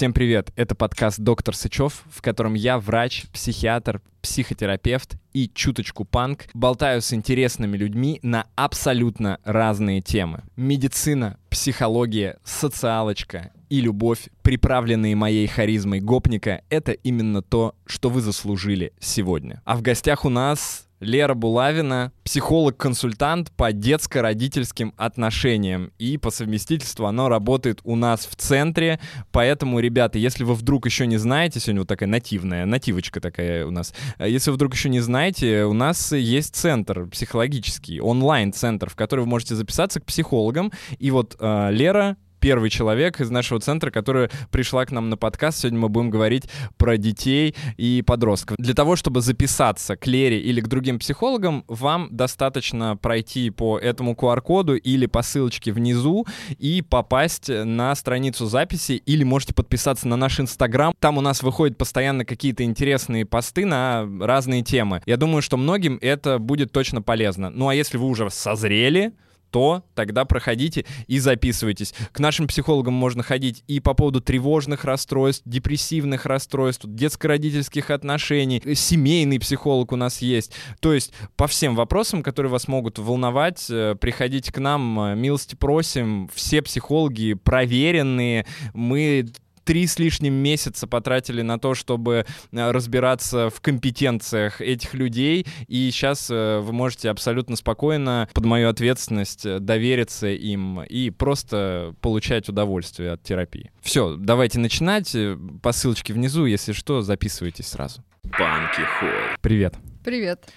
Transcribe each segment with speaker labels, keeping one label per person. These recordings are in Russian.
Speaker 1: Всем привет! Это подкаст «Доктор Сычев», в котором я врач, психиатр, психотерапевт и чуточку панк болтаю с интересными людьми на абсолютно разные темы. Медицина, психология, социалочка и любовь, приправленные моей харизмой гопника, это именно то, что вы заслужили сегодня. А в гостях у нас Лера Булавина, психолог-консультант по детско-родительским отношениям. И по совместительству оно работает у нас в центре. Поэтому, ребята, если вы вдруг еще не знаете, сегодня вот такая нативная, нативочка такая у нас. Если вы вдруг еще не знаете, у нас есть центр психологический, онлайн-центр, в который вы можете записаться к психологам. И вот э, Лера первый человек из нашего центра, которая пришла к нам на подкаст. Сегодня мы будем говорить про детей и подростков. Для того, чтобы записаться к Лере или к другим психологам, вам достаточно пройти по этому QR-коду или по ссылочке внизу и попасть на страницу записи, или можете подписаться на наш Инстаграм. Там у нас выходят постоянно какие-то интересные посты на разные темы. Я думаю, что многим это будет точно полезно. Ну а если вы уже созрели, то тогда проходите и записывайтесь. К нашим психологам можно ходить и по поводу тревожных расстройств, депрессивных расстройств, детско-родительских отношений, семейный психолог у нас есть. То есть по всем вопросам, которые вас могут волновать, э, приходите к нам, э, милости просим. Все психологи проверенные, мы три с лишним месяца потратили на то, чтобы э, разбираться в компетенциях этих людей, и сейчас э, вы можете абсолютно спокойно под мою ответственность э, довериться им и просто получать удовольствие от терапии. Все, давайте начинать. По ссылочке внизу, если что, записывайтесь сразу. Банки Холл. Привет.
Speaker 2: Привет.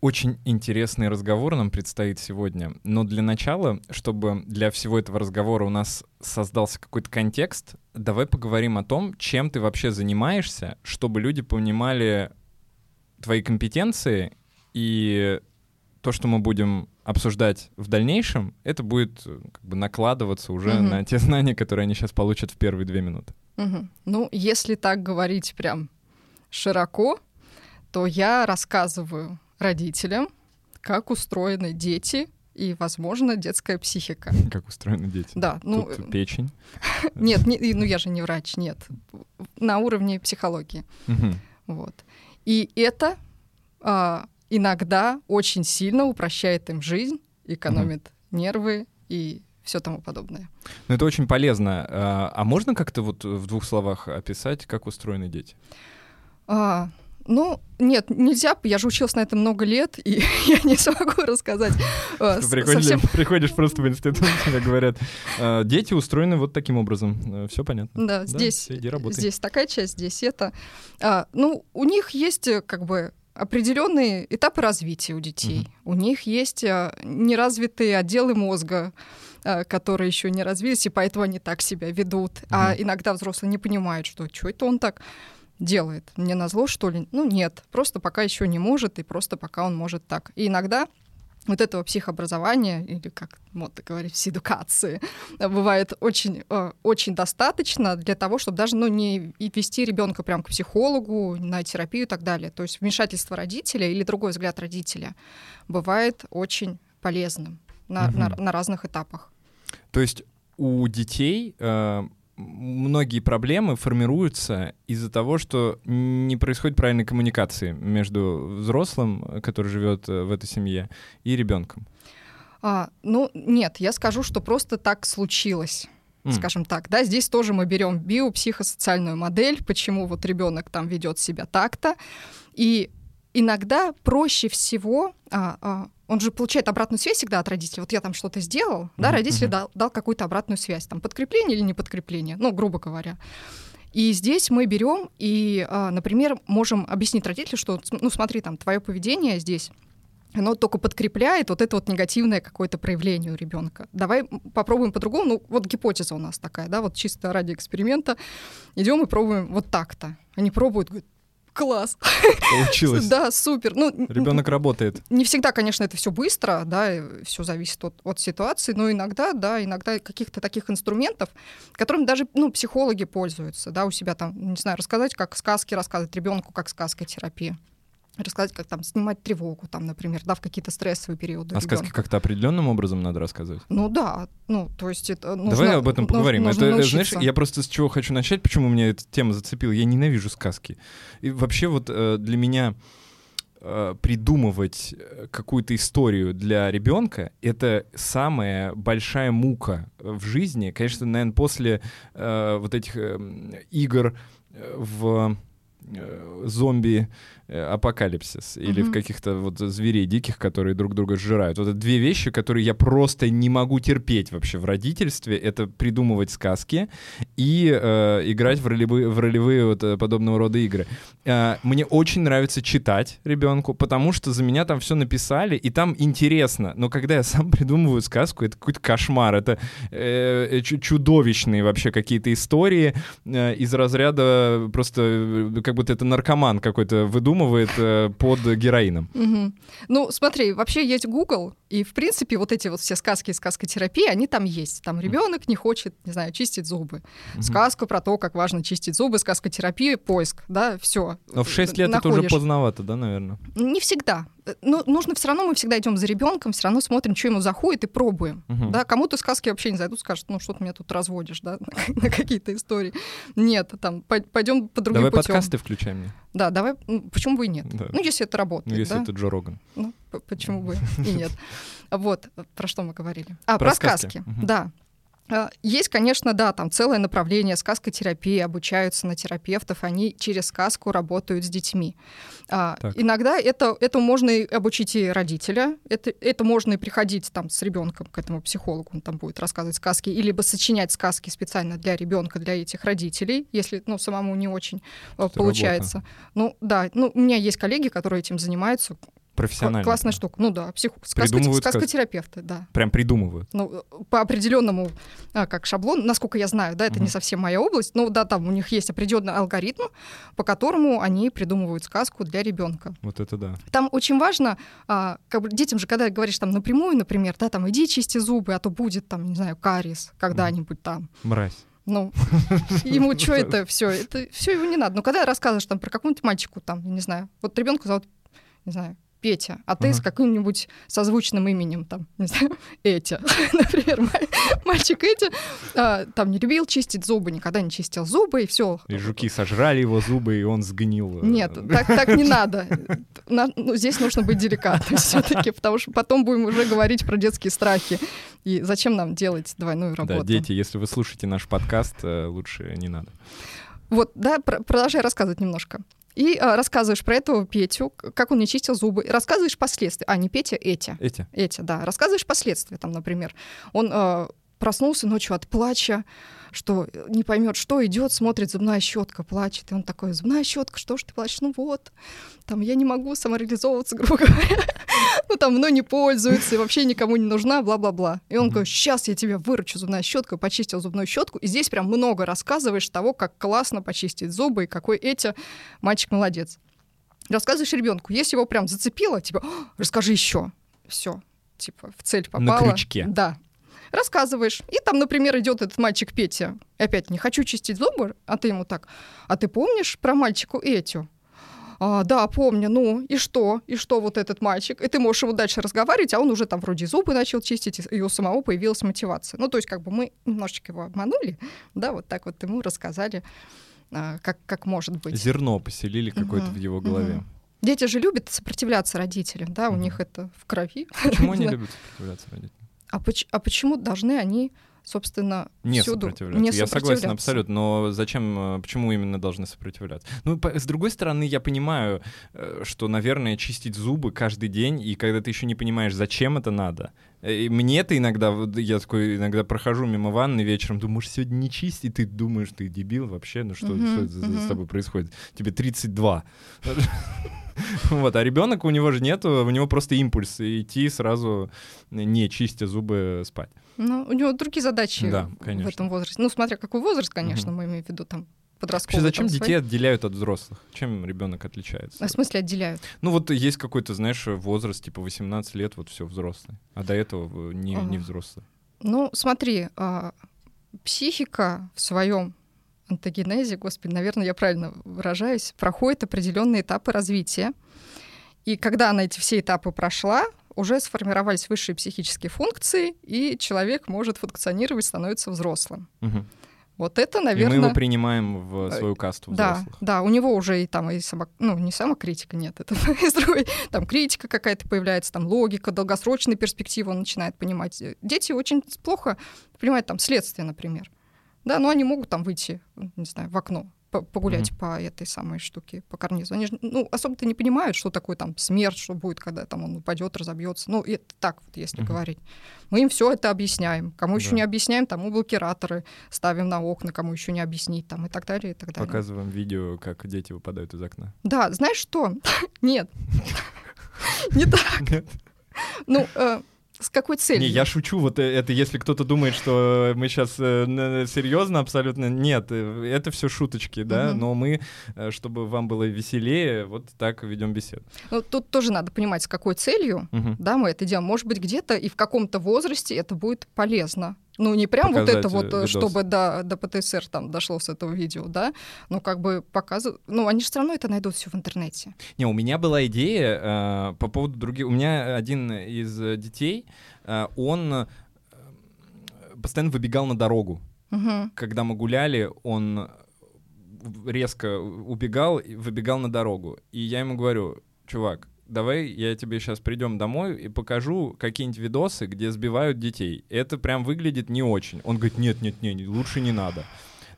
Speaker 1: Очень интересный разговор нам предстоит сегодня. Но для начала, чтобы для всего этого разговора у нас создался какой-то контекст, давай поговорим о том, чем ты вообще занимаешься, чтобы люди понимали твои компетенции и то, что мы будем обсуждать в дальнейшем, это будет как бы накладываться уже угу. на те знания, которые они сейчас получат в первые две минуты.
Speaker 2: Угу. Ну, если так говорить прям широко, то я рассказываю родителям, как устроены дети и, возможно, детская психика.
Speaker 1: Как устроены дети?
Speaker 2: Да.
Speaker 1: Ну, Тут печень?
Speaker 2: Нет, не, ну я же не врач, нет. На уровне психологии.
Speaker 1: Угу.
Speaker 2: Вот. И это а, иногда очень сильно упрощает им жизнь, экономит угу. нервы и все тому подобное.
Speaker 1: Ну, это очень полезно. А, а можно как-то вот в двух словах описать, как устроены дети?
Speaker 2: А, ну, нет, нельзя. Я же училась на этом много лет, и я не смогу рассказать.
Speaker 1: Э, приходишь, совсем... приходишь просто в институт, тебе говорят, «Э, дети устроены вот таким образом. Э, все понятно.
Speaker 2: Да, здесь, здесь такая часть, здесь это. А, ну, у них есть как бы определенные этапы развития у детей. Угу. У них есть неразвитые отделы мозга, которые еще не развились, и поэтому они так себя ведут. Угу. А иногда взрослые не понимают, что что это он так делает. Мне назло, что ли? Ну, нет. Просто пока еще не может, и просто пока он может так. И иногда вот этого психообразования, или как модно говорить, псиэдукации, бывает очень, э, очень достаточно для того, чтобы даже ну, не вести ребенка прямо к психологу, на терапию и так далее. То есть вмешательство родителя или другой взгляд родителя бывает очень полезным на, угу. на, на разных этапах.
Speaker 1: То есть у детей э, многие проблемы формируются из-за того, что не происходит правильной коммуникации между взрослым, который живет э, в этой семье, и ребенком.
Speaker 2: А, ну, нет, я скажу, что просто так случилось. Скажем так, да, здесь тоже мы берем биопсихосоциальную модель, почему вот ребенок там ведет себя так-то, и иногда проще всего а, а, он же получает обратную связь всегда от родителей. Вот я там что-то сделал, mm-hmm. да, родитель mm-hmm. дал, дал какую-то обратную связь, там подкрепление или не подкрепление, ну, грубо говоря. И здесь мы берем и, а, например, можем объяснить родителю, что, ну, смотри, там, твое поведение здесь оно только подкрепляет вот это вот негативное какое-то проявление у ребенка. Давай попробуем по-другому. Ну, вот гипотеза у нас такая, да, вот чисто ради эксперимента. Идем и пробуем вот так-то. Они пробуют, говорят, класс.
Speaker 1: Получилось.
Speaker 2: да, супер. Ну,
Speaker 1: Ребенок работает.
Speaker 2: Не всегда, конечно, это все быстро, да, все зависит от, от ситуации, но иногда, да, иногда каких-то таких инструментов, которым даже, ну, психологи пользуются, да, у себя там, не знаю, рассказать, как сказки рассказывать ребенку, как сказка терапия. Рассказать, как там снимать тревогу, там, например, да, в какие-то стрессовые периоды.
Speaker 1: А
Speaker 2: ребёнка.
Speaker 1: сказки как-то определенным образом надо рассказывать?
Speaker 2: Ну да, ну то есть это нужно,
Speaker 1: Давай об этом
Speaker 2: нужно-
Speaker 1: поговорим.
Speaker 2: нужно
Speaker 1: это,
Speaker 2: научиться.
Speaker 1: знаешь, я просто с чего хочу начать, почему меня эта тема зацепила. Я ненавижу сказки. И вообще вот э, для меня э, придумывать э, какую-то историю для ребенка это самая большая мука э, в жизни. Конечно, наверное, после э, вот этих э, м, игр э, в э, зомби э, апокалипсис или в каких-то вот зверей диких, которые друг друга сжирают. Вот это две вещи, которые я просто не могу терпеть вообще в родительстве. Это придумывать сказки и э, играть в ролевые, в ролевые вот э, подобного рода игры. Э, мне очень нравится читать ребенку, потому что за меня там все написали, и там интересно. Но когда я сам придумываю сказку, это какой-то кошмар. Это э, э, чу- чудовищные вообще какие-то истории э, из разряда просто э, как будто это наркоман какой-то выдумывает э, под героином.
Speaker 2: Мгм. Ну, смотри, вообще есть Google, и, в принципе, вот эти вот все сказки и сказкотерапии, они там есть. Там ребенок не хочет, не знаю, чистить зубы.
Speaker 1: Мгм.
Speaker 2: Сказку про то, как важно чистить зубы, сказкотерапия, поиск, да, все.
Speaker 1: Но в 6 лет это уже поздновато, да, наверное?
Speaker 2: Не всегда. Э, Ну, нужно все равно, мы всегда идем за ребенком, все равно смотрим, что ему заходит и пробуем.
Speaker 1: Мгм.
Speaker 2: Да, кому-то сказки вообще не зайдут, скажут, ну что ты меня тут разводишь, да, на какие-то истории. Нет, там, пойдем по другим
Speaker 1: Давай
Speaker 2: путем.
Speaker 1: подкасты включай мне.
Speaker 2: Да, давай, ну, почему бы и нет?
Speaker 1: Да.
Speaker 2: Ну, если это работает,
Speaker 1: Ну, если
Speaker 2: да?
Speaker 1: это Джо Роган.
Speaker 2: Ну, почему бы и нет. Вот, про что мы говорили. А,
Speaker 1: Про
Speaker 2: про,
Speaker 1: сказки.
Speaker 2: сказки,
Speaker 1: Мгм.
Speaker 2: да. А, Есть, конечно, да, там целое направление сказкотерапии, обучаются на терапевтов, они через сказку работают с детьми. А,
Speaker 1: Так.
Speaker 2: иногда это, это можно и обучить и родителя, это, это можно и приходить там с ребенком к этому психологу, он там будет рассказывать сказки, или либо сочинять сказки специально для ребенка, для этих родителей, если ну, самому не очень
Speaker 1: Это
Speaker 2: получается. Ну да, ну, у меня есть коллеги, которые этим занимаются,
Speaker 1: Профессионально.
Speaker 2: Классная штука. Ну да, псих...
Speaker 1: Придумывают
Speaker 2: сказкотерапевты, да.
Speaker 1: Прям придумывают.
Speaker 2: Ну, по определенному, а, как шаблон, насколько я знаю, да, это
Speaker 1: Мгм.
Speaker 2: не совсем моя область, но да, там у них есть определенный алгоритм, по которому они придумывают сказку для ребенка.
Speaker 1: Вот это да.
Speaker 2: Там очень важно, а, как бы детям же, когда говоришь там напрямую, например, да, там иди чисти зубы, а то будет там, не знаю, кариес когда-нибудь там.
Speaker 1: Мразь.
Speaker 2: Ну, ему что это все? Это все его не надо. Но когда рассказываешь там про какому-нибудь мальчику, там, не знаю, вот ребенка зовут, не знаю, Петя, а ты
Speaker 1: Ага.
Speaker 2: с каким-нибудь созвучным именем, там, не знаю, Этя, например, ма- мальчик Этя, а, там не любил чистить зубы, никогда не чистил зубы, и все.
Speaker 1: И жуки сожрали его зубы, и он сгнил.
Speaker 2: Нет, так, так не надо. На- ну, здесь нужно быть деликатным все-таки, потому что потом будем уже говорить про детские страхи. И зачем нам делать двойную
Speaker 1: Да,
Speaker 2: работу?
Speaker 1: дети, если вы слушаете наш подкаст, э, лучше не надо.
Speaker 2: Вот, да, про- продолжай рассказывать немножко. И а, рассказываешь про этого Петю, как он не чистил зубы. Рассказываешь последствия. А, не Петя, Этя.
Speaker 1: Эти.
Speaker 2: Этя, да. Рассказываешь последствия. Там, например, он а, проснулся ночью от плача, что э, не поймет, что идет, смотрит, зубная щетка, плачет. И он такой, зубная щетка, что ж ты плачешь? Ну вот, там я не могу самореализовываться, грубо говоря. Ну там мной не пользуются, и вообще никому не нужна, бла-бла-бла. И он говорит, сейчас я тебе выручу зубную щетку, почистил зубную щетку. И здесь прям много рассказываешь того, как классно почистить зубы, и какой эти мальчик молодец. Рассказываешь ребенку, если его прям зацепило, типа, «О, расскажи еще. Все, типа, в цель
Speaker 1: На
Speaker 2: попала.
Speaker 1: крючке.
Speaker 2: Да. Рассказываешь. И там, например, идет этот мальчик Петя. И опять, не хочу чистить зубы, а ты ему так. А ты помнишь про мальчику Этю? «А, да, помню. Ну, и что? И что вот этот мальчик? И ты можешь ему дальше разговаривать, а он уже там вроде зубы начал чистить, и у самого появилась мотивация. Ну, то есть как бы мы немножечко его обманули, да, вот так вот ему рассказали, а, как, как может быть.
Speaker 1: Зерно поселили какое-то
Speaker 2: Мгм,
Speaker 1: в его голове.
Speaker 2: мгм. Дети же любят сопротивляться родителям, да, у
Speaker 1: Мгм.
Speaker 2: них это в крови.
Speaker 1: Почему они любят сопротивляться родителям?
Speaker 2: А, поч- а почему должны они, собственно,
Speaker 1: Не
Speaker 2: всюду
Speaker 1: сопротивляться.
Speaker 2: не
Speaker 1: я согласен абсолютно, но зачем, э, почему именно должны сопротивляться? Ну, по- с другой стороны, я понимаю, э, что, наверное, чистить зубы каждый день, и когда ты еще не понимаешь, зачем это надо. э, И мне это иногда, я такой иногда прохожу мимо ванны вечером, думаю, может, сегодня не чистить, и ты думаешь, ты дебил вообще, ну что,
Speaker 2: Мгм,
Speaker 1: что
Speaker 2: мгм.
Speaker 1: с тобой происходит? Тебе 32. Вот, а ребенок у него же нету, у него просто импульс идти сразу, не чистя зубы, спать.
Speaker 2: Ну, у него другие задачи
Speaker 1: Да,
Speaker 2: в
Speaker 1: конечно.
Speaker 2: этом возрасте. Ну, смотря какой возраст, конечно, мы имеем в виду там подростковый.
Speaker 1: Вообще, зачем
Speaker 2: там,
Speaker 1: детей
Speaker 2: свои.
Speaker 1: отделяют от взрослых? Чем ребенок отличается?
Speaker 2: А В смысле отделяют?
Speaker 1: Ну вот есть какой-то, знаешь, возраст, типа 18 лет, вот все взрослый. А до этого не, не
Speaker 2: Ага.
Speaker 1: взрослый.
Speaker 2: Ну, смотри, а, психика в своем антогенезе, господи, наверное, я правильно выражаюсь, проходит определенные этапы развития. И когда она эти все этапы прошла, уже сформировались высшие психические функции, и человек может функционировать, становится взрослым.
Speaker 1: Мгм.
Speaker 2: Вот это, наверное...
Speaker 1: И мы его принимаем в свою касту
Speaker 2: Да,
Speaker 1: взрослых.
Speaker 2: да, у него уже и там и само, ну не самокритика, нет, это из другой, там критика какая-то появляется, там логика, долгосрочные перспективы он начинает понимать. Дети очень плохо понимают там следствие, например, да, но они могут там выйти, не знаю, в окно погулять
Speaker 1: Мгм.
Speaker 2: по этой самой штуке, по карнизу. Они же, ну, особо-то не понимают, что такое там смерть, что будет, когда там он упадет, разобьется. Ну, это так вот, если
Speaker 1: Мгм.
Speaker 2: говорить. Мы им все это объясняем. Кому еще
Speaker 1: Да.
Speaker 2: не объясняем, тому блокираторы ставим на окна, кому еще не объяснить, там, и так далее, и так далее.
Speaker 1: Показываем видео, как дети выпадают из окна.
Speaker 2: Да, знаешь что? Нет. Не так. Ну, э, с какой целью?
Speaker 1: Не, я шучу, вот э, это если кто-то думает, что мы сейчас серьезно абсолютно, нет, э, это все шуточки, да,
Speaker 2: Мгм.
Speaker 1: но мы, э, чтобы вам было веселее, вот так ведем беседу.
Speaker 2: Ну, тут тоже надо понимать, с какой целью
Speaker 1: Мгм.
Speaker 2: да, мы это делаем. Может быть, где-то и в каком-то возрасте это будет полезно. Ну, не прям вот это вот,
Speaker 1: э,
Speaker 2: э,
Speaker 1: видос.
Speaker 2: чтобы до, до ПТСР там дошло с этого видео, да, ну, как бы показывают, ну, они же все равно это найдут все в интернете.
Speaker 1: Не, у меня была идея э, по поводу других. У меня один из э, детей, э, он э, постоянно выбегал на дорогу.
Speaker 2: Мгм.
Speaker 1: Когда мы гуляли, он резко убегал, выбегал на дорогу. И я ему говорю, чувак, давай я тебе сейчас придем домой и покажу какие-нибудь видосы, где сбивают детей. Это прям выглядит не очень. Он говорит, нет, нет, нет, лучше не надо.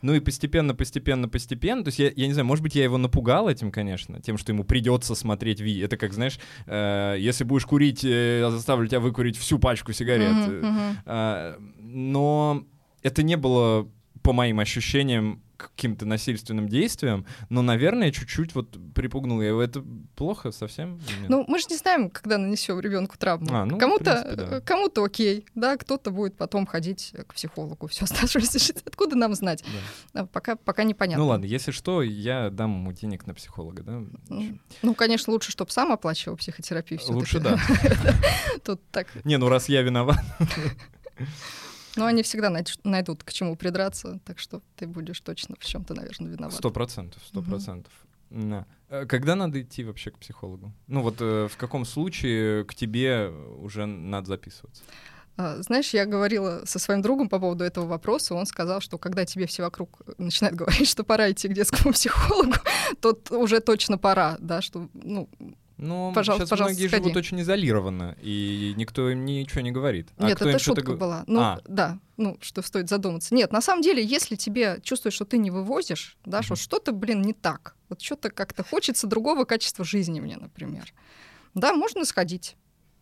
Speaker 1: Ну и постепенно, постепенно, постепенно. То есть я, я не знаю, может быть, я его напугал этим, конечно, тем, что ему придется смотреть ви. Это как, знаешь, э, если будешь курить, э, я заставлю тебя выкурить всю пачку сигарет.
Speaker 2: Мгм, мгм.
Speaker 1: А, но это не было, по моим ощущениям, каким-то насильственным действием, но, наверное, чуть-чуть вот припугнул я его. Это плохо совсем?
Speaker 2: Ну, мы же не знаем, когда нанесем ребенку травму.
Speaker 1: А, ну,
Speaker 2: кому-то,
Speaker 1: да.
Speaker 2: э, кому-то окей, да, кто-то будет потом ходить к психологу всю оставшуюся жизнь. Откуда нам знать?
Speaker 1: Да.
Speaker 2: А, Пока, пока непонятно.
Speaker 1: Ну ладно, если что, я дам ему денег на психолога, да?
Speaker 2: Ну, конечно, лучше, чтобы сам оплачивал психотерапию.
Speaker 1: Лучше да.
Speaker 2: Тут так.
Speaker 1: Не, ну раз я виноват.
Speaker 2: Но они всегда найд- найдут, к чему придраться, так что ты будешь точно в чем-то, наверное, виноват.
Speaker 1: Сто процентов, сто процентов. Да. Э, Когда надо идти вообще к психологу? Ну вот э, в каком случае к тебе уже надо записываться?
Speaker 2: А, Знаешь, я говорила со своим другом по поводу этого вопроса, он сказал, что когда тебе все вокруг начинают говорить, что пора идти к детскому психологу, то уже точно пора, да, что, ну,
Speaker 1: Ну,
Speaker 2: Пожалуйста,
Speaker 1: сейчас
Speaker 2: пожалуйста,
Speaker 1: многие
Speaker 2: сходи.
Speaker 1: живут очень изолированно, и никто им ничего не говорит. А
Speaker 2: Нет, это шутка была. Ну,
Speaker 1: А.
Speaker 2: да, ну, что стоит задуматься. Нет, на самом деле, если тебе чувствуешь, что ты не вывозишь, да, что
Speaker 1: Мгм.
Speaker 2: что-то, блин, не так, вот что-то как-то хочется другого качества жизни мне, например, да, можно сходить.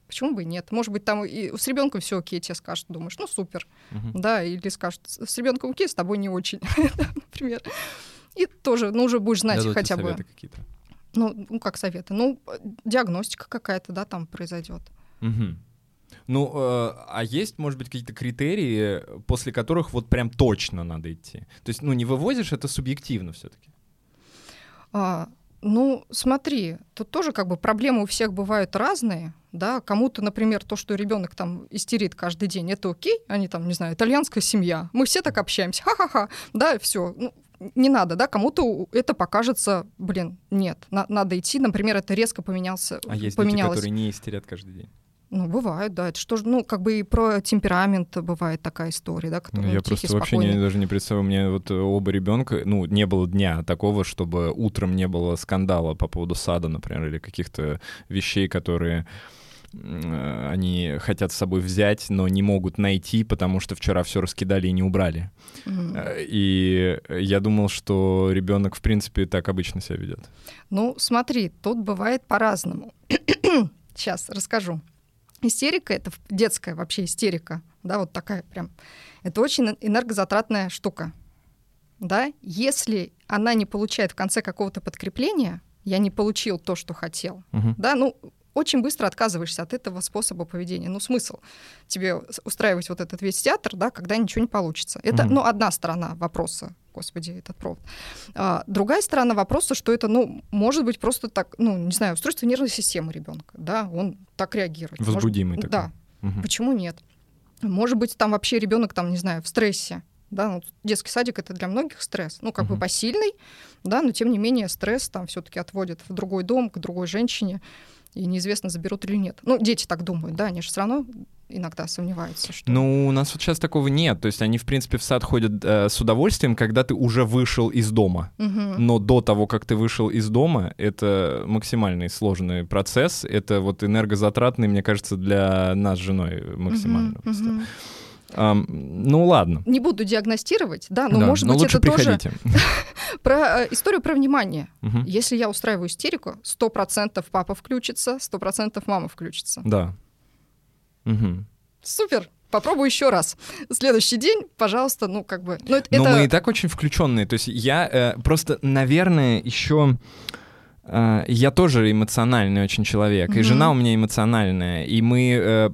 Speaker 2: Почему бы и нет? Может быть, там и с ребенком все окей, тебе скажут, думаешь, ну супер,
Speaker 1: Мгм.
Speaker 2: да, или скажут, с ребенком окей, с тобой не очень, например. И тоже, ну, уже будешь знать
Speaker 1: Дадут
Speaker 2: хотя бы,
Speaker 1: советы какие-то.
Speaker 2: Ну, ну, как советы, ну, э, диагностика какая-то, да, там произойдет.
Speaker 1: Мгм. Ну, э, а есть, может быть, какие-то критерии, после которых вот прям точно надо идти? То есть, ну, не вывозишь, это субъективно все-таки.
Speaker 2: А, ну, смотри, тут тоже как бы проблемы у всех бывают разные, да, кому-то, например, то, что ребенок там истерит каждый день, это окей, они там, не знаю, итальянская семья, мы все так общаемся, ха-ха-ха, да, все, ну, не надо, да, кому-то это покажется, блин, нет, на- надо идти, например, это резко поменялся,
Speaker 1: А есть дети,
Speaker 2: поменялось.
Speaker 1: которые не истерят каждый день.
Speaker 2: Ну, бывает, да, это что же, ну, как бы и про темперамент бывает такая история, да,
Speaker 1: Ну,
Speaker 2: который
Speaker 1: я просто вообще не,
Speaker 2: спокойный.
Speaker 1: даже не представляю, у меня вот э, оба ребенка, ну, не было дня такого, чтобы утром не было скандала по поводу сада, например, или каких-то вещей, которые они хотят с собой взять, но не могут найти, потому что вчера все раскидали и не убрали. Э, И я думал, что ребенок, в принципе, так обычно себя ведет.
Speaker 2: Ну, смотри, тут бывает по-разному. Сейчас расскажу. Истерика — это детская вообще истерика, да, вот такая прям. Это очень эн- энергозатратная штука, да. Если она не получает в конце какого-то подкрепления, я не получил то, что хотел,
Speaker 1: Мгм.
Speaker 2: да, ну, очень быстро отказываешься от этого способа поведения. Ну, смысл тебе устраивать вот этот весь театр, да, когда ничего не получится. Это,
Speaker 1: Мгм.
Speaker 2: ну, одна сторона вопроса, господи, этот провод. А, другая сторона вопроса, что это, ну, может быть просто так, ну, не знаю, устройство нервной системы ребенка, да, он так реагирует. Может-
Speaker 1: Возбудимый такой.
Speaker 2: Да,
Speaker 1: Мгм.
Speaker 2: почему нет? Может быть, там вообще ребенок, там, не знаю, в стрессе, да, ну, детский садик это для многих стресс, ну, как бы
Speaker 1: Мгм.
Speaker 2: посильный, да, но тем не менее стресс там все-таки отводит в другой дом, к другой женщине. И неизвестно, заберут или нет. Ну, дети так думают, да, они же все равно иногда сомневаются. Что...
Speaker 1: Ну, у нас вот сейчас такого нет. То есть они, в принципе, в сад ходят э, с удовольствием, когда ты уже вышел из дома.
Speaker 2: Мгм.
Speaker 1: Но до того, как ты вышел из дома, это максимальный сложный процесс. Это вот энергозатратный, мне кажется, для нас с женой максимально. Просто.
Speaker 2: мгм.
Speaker 1: Ам, ну ладно.
Speaker 2: Не буду диагностировать, да, но
Speaker 1: Да,
Speaker 2: может
Speaker 1: но
Speaker 2: быть это тоже
Speaker 1: приходите.
Speaker 2: про э, историю про внимание. Если я устраиваю истерику, сто процентов папа включится, сто процентов мама включится.
Speaker 1: Да.
Speaker 2: Супер. Попробуй еще раз. Следующий день, пожалуйста, ну как бы. Ну, это,
Speaker 1: Но
Speaker 2: это-
Speaker 1: мы и так очень включенные. То есть я э, просто, наверное, еще я тоже эмоциональный очень человек, и
Speaker 2: Мгм.
Speaker 1: жена у меня эмоциональная, и мы э,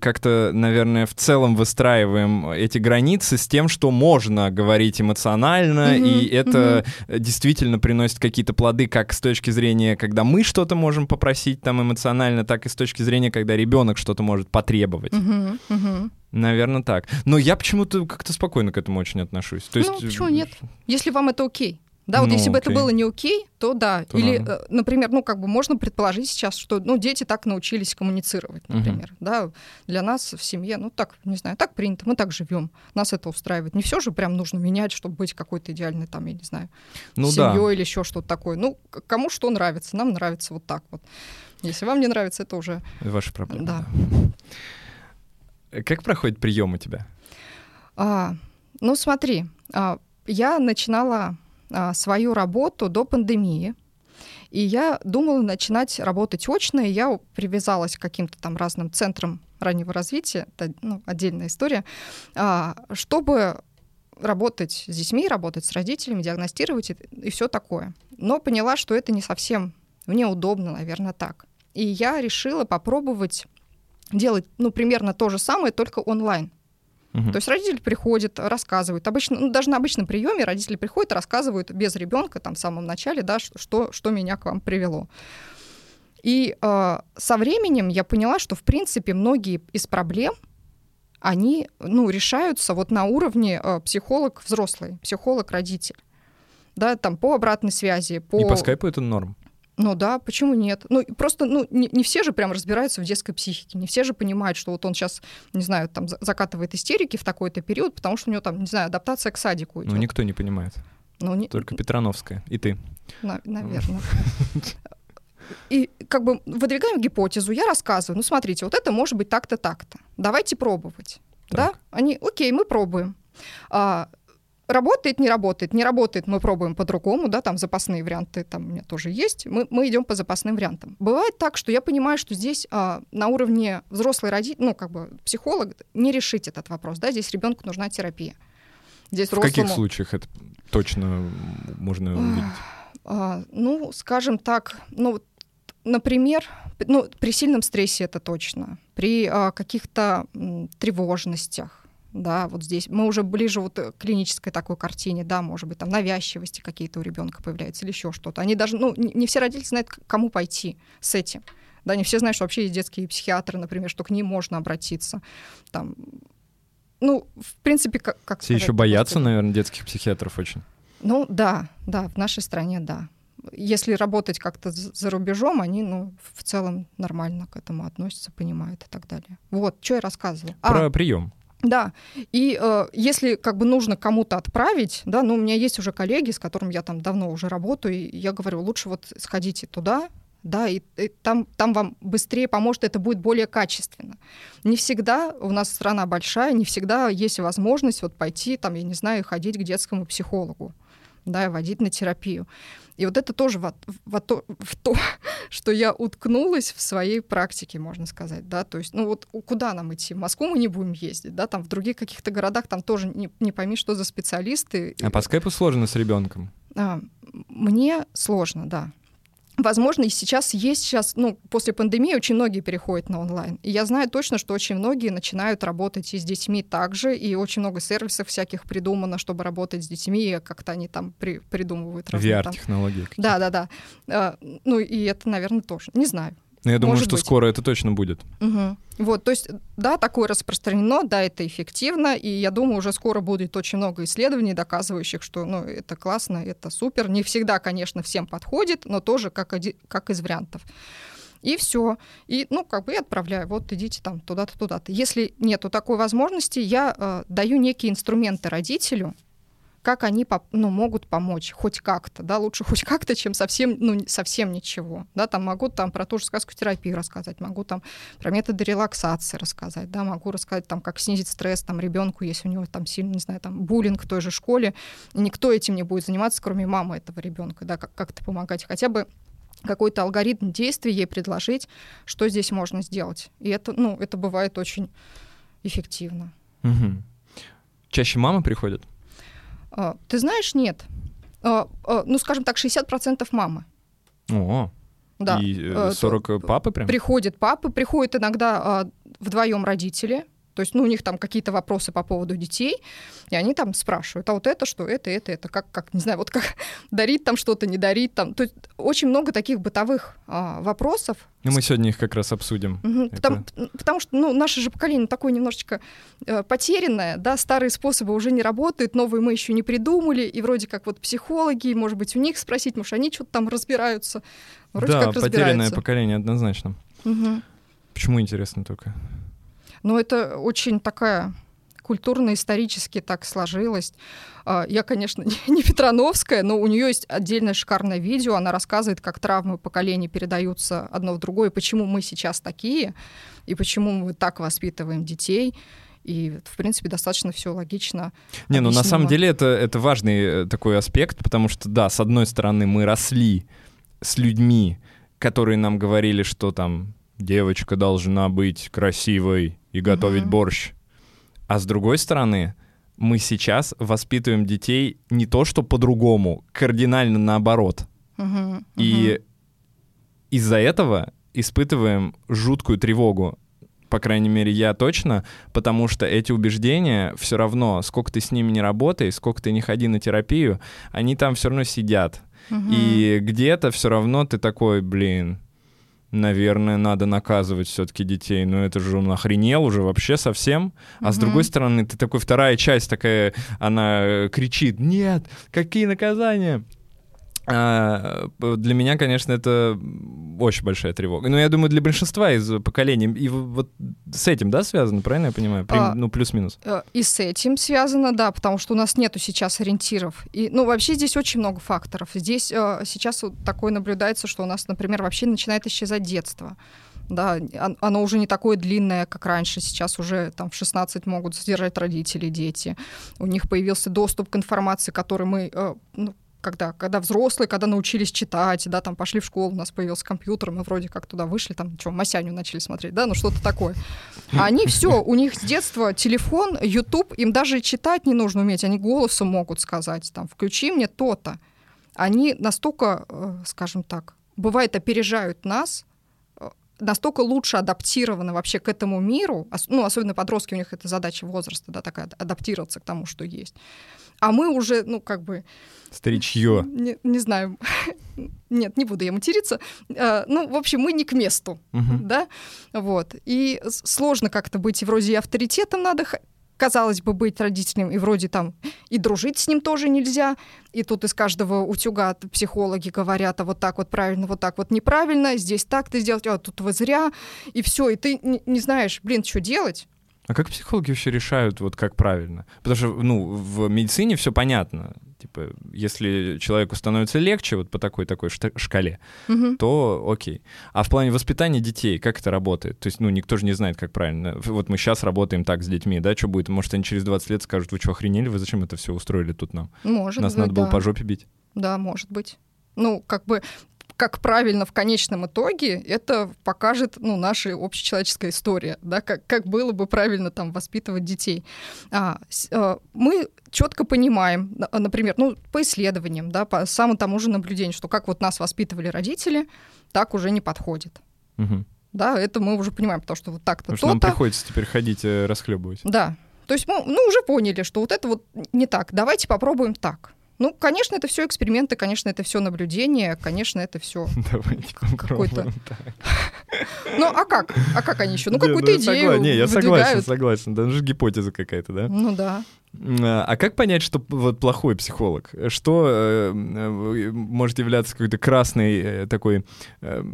Speaker 1: как-то, наверное, в целом выстраиваем эти границы с тем, что можно говорить эмоционально,
Speaker 2: Мгм,
Speaker 1: и это действительно приносит какие-то плоды, как с точки зрения, когда мы что-то можем попросить там эмоционально, так и с точки зрения, когда ребенок что-то может потребовать.
Speaker 2: Мгм.
Speaker 1: Наверное, так. Но я почему-то как-то спокойно к этому очень отношусь. То есть,
Speaker 2: Ну, почему нет? Если вам это окей. Да, вот
Speaker 1: Ну,
Speaker 2: если бы это было не окей, то да.
Speaker 1: То
Speaker 2: Или,
Speaker 1: ладно.
Speaker 2: э, например, ну, как бы можно предположить сейчас, что ну, дети так научились коммуницировать, например. Да, для нас в семье, ну, так, не знаю, так принято, мы так живем, нас это устраивает. Не все же прям нужно менять, чтобы быть какой-то идеальной, там, я не знаю,
Speaker 1: ну да.
Speaker 2: семьей или еще что-то такое. Ну, кому что нравится, нам нравится вот так вот. Если вам не нравится, это уже
Speaker 1: Ваша проблема.
Speaker 2: Да.
Speaker 1: да. Как проходит прием у тебя?
Speaker 2: А, ну, смотри, а, я начинала свою работу до пандемии. И я думала начинать работать очно, и я привязалась к каким-то там разным центрам раннего развития, это ну, отдельная история, а, чтобы работать с детьми, работать с родителями, диагностировать и, все такое. Но поняла, что это не совсем мне удобно, наверное, так. И я решила попробовать делать, ну, примерно то же самое, только онлайн.
Speaker 1: Мгм.
Speaker 2: То есть родитель приходит, рассказывает. Обычно, ну, даже на обычном приеме родители приходят, рассказывают без ребенка там в самом начале, да, что, что меня к вам привело. И э, со временем я поняла, что в принципе многие из проблем они ну, решаются вот на уровне э, психолог взрослый, психолог родитель. Да, там по обратной связи, по...
Speaker 1: И по скайпу это норм.
Speaker 2: Ну да, почему нет? Ну просто, ну не, не все же прям разбираются в детской психике, не все же понимают, что вот он сейчас, не знаю, там за- закатывает истерики в такой-то период, потому что у него там, не знаю, адаптация к садику идет.
Speaker 1: Ну, никто не понимает.
Speaker 2: Ну, не-
Speaker 1: Только Петрановская. И ты.
Speaker 2: наверное. И как бы выдвигаем гипотезу, я рассказываю, ну смотрите, вот это может быть так-то, так-то. Давайте пробовать. Да?
Speaker 1: Так.
Speaker 2: Они, окей, мы пробуем. А, работает, не работает. Не работает, мы пробуем по-другому, да, там запасные варианты там у меня тоже есть. Мы, мы идем по запасным вариантам. Бывает так, что я понимаю, что здесь а, на уровне взрослый родитель, ну, как бы психолог, не решить этот вопрос, да, здесь ребенку нужна терапия. Здесь
Speaker 1: В каких
Speaker 2: взрослому-
Speaker 1: случаях это точно можно увидеть?
Speaker 2: А, ну, скажем так, ну, например, ну, при сильном стрессе это точно, при а, каких-то м, тревожностях, да, вот здесь мы уже ближе вот к клинической такой картине, да, может быть, там навязчивости какие-то у ребенка появляются или еще что-то. Они даже, ну, не, все родители знают, к кому пойти с этим. Да, не все знают, что вообще есть детские психиатры, например, что к ним можно обратиться. Там, ну, в принципе, как, как
Speaker 1: Все еще
Speaker 2: сказать-то,
Speaker 1: боятся,
Speaker 2: господи?
Speaker 1: наверное, детских психиатров очень.
Speaker 2: Ну да, да, в нашей стране, да. Если работать как-то за рубежом, они, ну, в целом нормально к этому относятся, понимают и так далее. Вот, что я рассказывала. А,
Speaker 1: Про прием.
Speaker 2: Да, и э, если как бы нужно кому-то отправить, да, ну, у меня есть уже коллеги, с которыми я там давно уже работаю, и я говорю, лучше вот сходите туда, да, и, и там, там вам быстрее поможет, это будет более качественно. Не всегда, у нас страна большая, не всегда есть возможность вот пойти, там, я не знаю, ходить к детскому психологу, да, и водить на терапию. И вот это тоже в, в то, в то, что я уткнулась в своей практике, можно сказать, да, то есть, ну вот куда нам идти? В Москву мы не будем ездить, да, там в других каких-то городах там тоже не, не пойми, что за специалисты.
Speaker 1: А по скайпу сложно с ребенком.
Speaker 2: А, мне сложно, да. Возможно, и сейчас есть сейчас, ну, после пандемии очень многие переходят на онлайн. И я знаю точно, что очень многие начинают работать и с детьми также, и очень много сервисов всяких придумано, чтобы работать с детьми, и как-то они там при- придумывают
Speaker 1: VR-технологии.
Speaker 2: Да, да, да. А, ну, и это, наверное, тоже. Не знаю.
Speaker 1: Но я думаю,
Speaker 2: Может
Speaker 1: что
Speaker 2: быть.
Speaker 1: скоро это точно будет.
Speaker 2: Мгм. Вот, то есть, да, такое распространено, да, это эффективно, и я думаю, уже скоро будет очень много исследований, доказывающих, что, ну, это классно, это супер. Не всегда, конечно, всем подходит, но тоже как, оди- как из вариантов. И все. И, ну, как бы я отправляю, вот идите там туда-то, туда-то. Если нету такой возможности, я э, даю некие инструменты родителю, как они ну, могут помочь хоть как-то, да, лучше хоть как-то, чем совсем, ну, совсем ничего, да, там могу там про ту же сказку терапию рассказать, могу там про методы релаксации рассказать, да, могу рассказать там, как снизить стресс там ребенку, если у него там сильно, не знаю, там буллинг в той же школе, никто этим не будет заниматься, кроме мамы этого ребенка, да, как- как-то помогать, хотя бы какой-то алгоритм действий ей предложить, что здесь можно сделать. И это, ну, это бывает очень эффективно.
Speaker 1: Угу. Чаще мамы приходят?
Speaker 2: А, ты знаешь, нет. А, а, ну, скажем так, 60% мамы.
Speaker 1: О,
Speaker 2: да.
Speaker 1: И 40 э, папы прям?
Speaker 2: Приходят папы, приходят иногда вдвоем родители, то есть, ну, у них там какие-то вопросы по поводу детей, и они там спрашивают, а вот это что, это, это, это, как, как не знаю, вот как дарить там что-то, не дарить там. То есть очень много таких бытовых а, вопросов.
Speaker 1: Ну, мы сегодня их как раз обсудим.
Speaker 2: Угу, потому, потому что, ну, наше же поколение такое немножечко э, потерянное, да, старые способы уже не работают, новые мы еще не придумали, и вроде как вот психологи, может быть, у них спросить, может, они что-то там разбираются. Вроде
Speaker 1: да,
Speaker 2: как
Speaker 1: потерянное поколение однозначно.
Speaker 2: Угу.
Speaker 1: Почему интересно только?
Speaker 2: Но это очень такая культурно-исторически так сложилось. А, я, конечно, не Петрановская, но у нее есть отдельное шикарное видео. Она рассказывает, как травмы поколений передаются одно в другое, почему мы сейчас такие, и почему мы так воспитываем детей. И, в принципе, достаточно все логично.
Speaker 1: Не, ну на самом деле это, это важный э, такой аспект, потому что, да, с одной стороны, мы росли с людьми, которые нам говорили, что там девочка должна быть красивой, и готовить угу. борщ. А с другой стороны, мы сейчас воспитываем детей не то что по-другому, кардинально наоборот.
Speaker 2: Угу,
Speaker 1: и угу. из-за этого испытываем жуткую тревогу. По крайней мере, я точно, потому что эти убеждения все равно, сколько ты с ними не работаешь, сколько ты не ходи на терапию, они там все равно сидят. Угу. И где-то все равно ты такой, блин, наверное, надо наказывать все-таки детей. Но это же он охренел уже вообще совсем. А угу. с другой стороны, ты такой, вторая часть такая, она э, кричит, нет, какие наказания? А, для меня, конечно, это очень большая тревога. Но я думаю, для большинства из поколений. И вот с этим, да, связано, правильно я понимаю? Прим, а, ну, плюс-минус.
Speaker 2: Э, и с этим связано, да, потому что у нас нету сейчас ориентиров. И, ну, вообще здесь очень много факторов. Здесь э, сейчас вот такое наблюдается, что у нас, например, вообще начинает исчезать детство да, оно уже не такое длинное, как раньше. Сейчас уже там в 16 могут содержать родители, дети. У них появился доступ к информации, который мы, э, ну, когда, когда взрослые, когда научились читать, да, там пошли в школу, у нас появился компьютер, мы вроде как туда вышли, там, что, Масяню начали смотреть, да, ну что-то такое. А они все, у них с детства телефон, YouTube, им даже читать не нужно уметь, они голосом могут сказать, там, включи мне то-то. Они настолько, э, скажем так, бывает, опережают нас, настолько лучше адаптированы вообще к этому миру, ну, особенно подростки, у них это задача возраста, да, такая, адаптироваться к тому, что есть. А мы уже, ну, как бы...
Speaker 1: Старичье.
Speaker 2: Не, не знаю. Нет, не буду я материться. А, ну, в общем, мы не к месту, угу. да? Вот. И сложно как-то быть, вроде и авторитетом надо казалось бы, быть родителем, и вроде там и дружить с ним тоже нельзя. И тут из каждого утюга психологи говорят, а вот так вот правильно, вот так вот неправильно, здесь так ты сделать, а тут вы зря, и все, и ты не, не знаешь, блин, что делать.
Speaker 1: А как психологи вообще решают, вот как правильно? Потому что, ну, в медицине все понятно. Типа, если человеку становится легче вот по такой-такой шкале, угу. то окей. А в плане воспитания детей, как это работает? То есть, ну, никто же не знает, как правильно. Вот мы сейчас работаем так с детьми, да, что будет? Может, они через 20 лет скажут, вы что, охренели? Вы зачем это все устроили тут нам?
Speaker 2: Может
Speaker 1: Нас
Speaker 2: быть,
Speaker 1: надо
Speaker 2: да.
Speaker 1: было по жопе бить.
Speaker 2: Да, может быть. Ну, как бы как правильно в конечном итоге, это покажет ну, наша общечеловеческая история, да, как, как было бы правильно там воспитывать детей. А, с, а, мы четко понимаем, например, ну, по исследованиям, да, по самому тому же наблюдению, что как вот нас воспитывали родители, так уже не подходит.
Speaker 1: Угу.
Speaker 2: Да, это мы уже понимаем, потому что вот так-то
Speaker 1: Потому что нам приходится теперь ходить э, расхлебывать.
Speaker 2: Да. То есть мы ну, уже поняли, что вот это вот не так. Давайте попробуем так. Ну, конечно, это все эксперименты, конечно, это все наблюдение, конечно, это все какой-то. Ну, а как? А как они еще? Ну, какую-то идею.
Speaker 1: Не, я согласен, согласен. Даже гипотеза какая-то, да?
Speaker 2: Ну да.
Speaker 1: А, а как понять, что вот плохой психолог? Что э, э, может являться какой-то красной э, такой, э,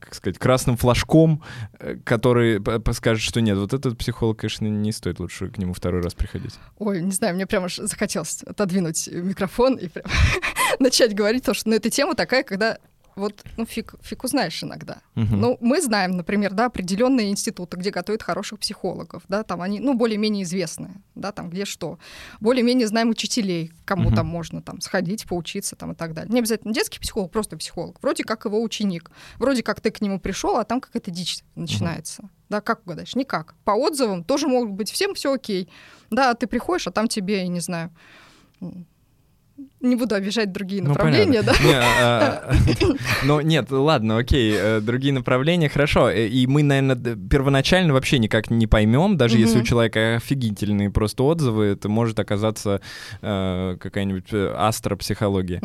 Speaker 1: как сказать, красным флажком, э, который скажет, что нет, вот этот психолог, конечно, не стоит лучше к нему второй раз приходить?
Speaker 2: Ой, не знаю, мне прямо захотелось отодвинуть микрофон и прям начать говорить, потому что ну, эта тема такая, когда вот, ну, фиг, фиг узнаешь иногда. Угу. Ну, мы знаем, например, да, определенные институты, где готовят хороших психологов, да, там они, ну, более-менее известные, да, там где что. Более-менее знаем учителей, кому угу. там можно там сходить, поучиться там и так далее. Не обязательно детский психолог, просто психолог. Вроде как его ученик. Вроде как ты к нему пришел, а там какая-то дичь начинается. Угу. Да, как угадаешь? Никак. По отзывам тоже могут быть всем все окей. Да, ты приходишь, а там тебе, я не знаю, не буду обижать другие ну, направления, да? Не, а,
Speaker 1: ну, нет, ладно, окей, э, другие направления, хорошо. Э, и мы, наверное, первоначально вообще никак не поймем, даже если у человека офигительные просто отзывы, это может оказаться э, какая-нибудь астропсихология.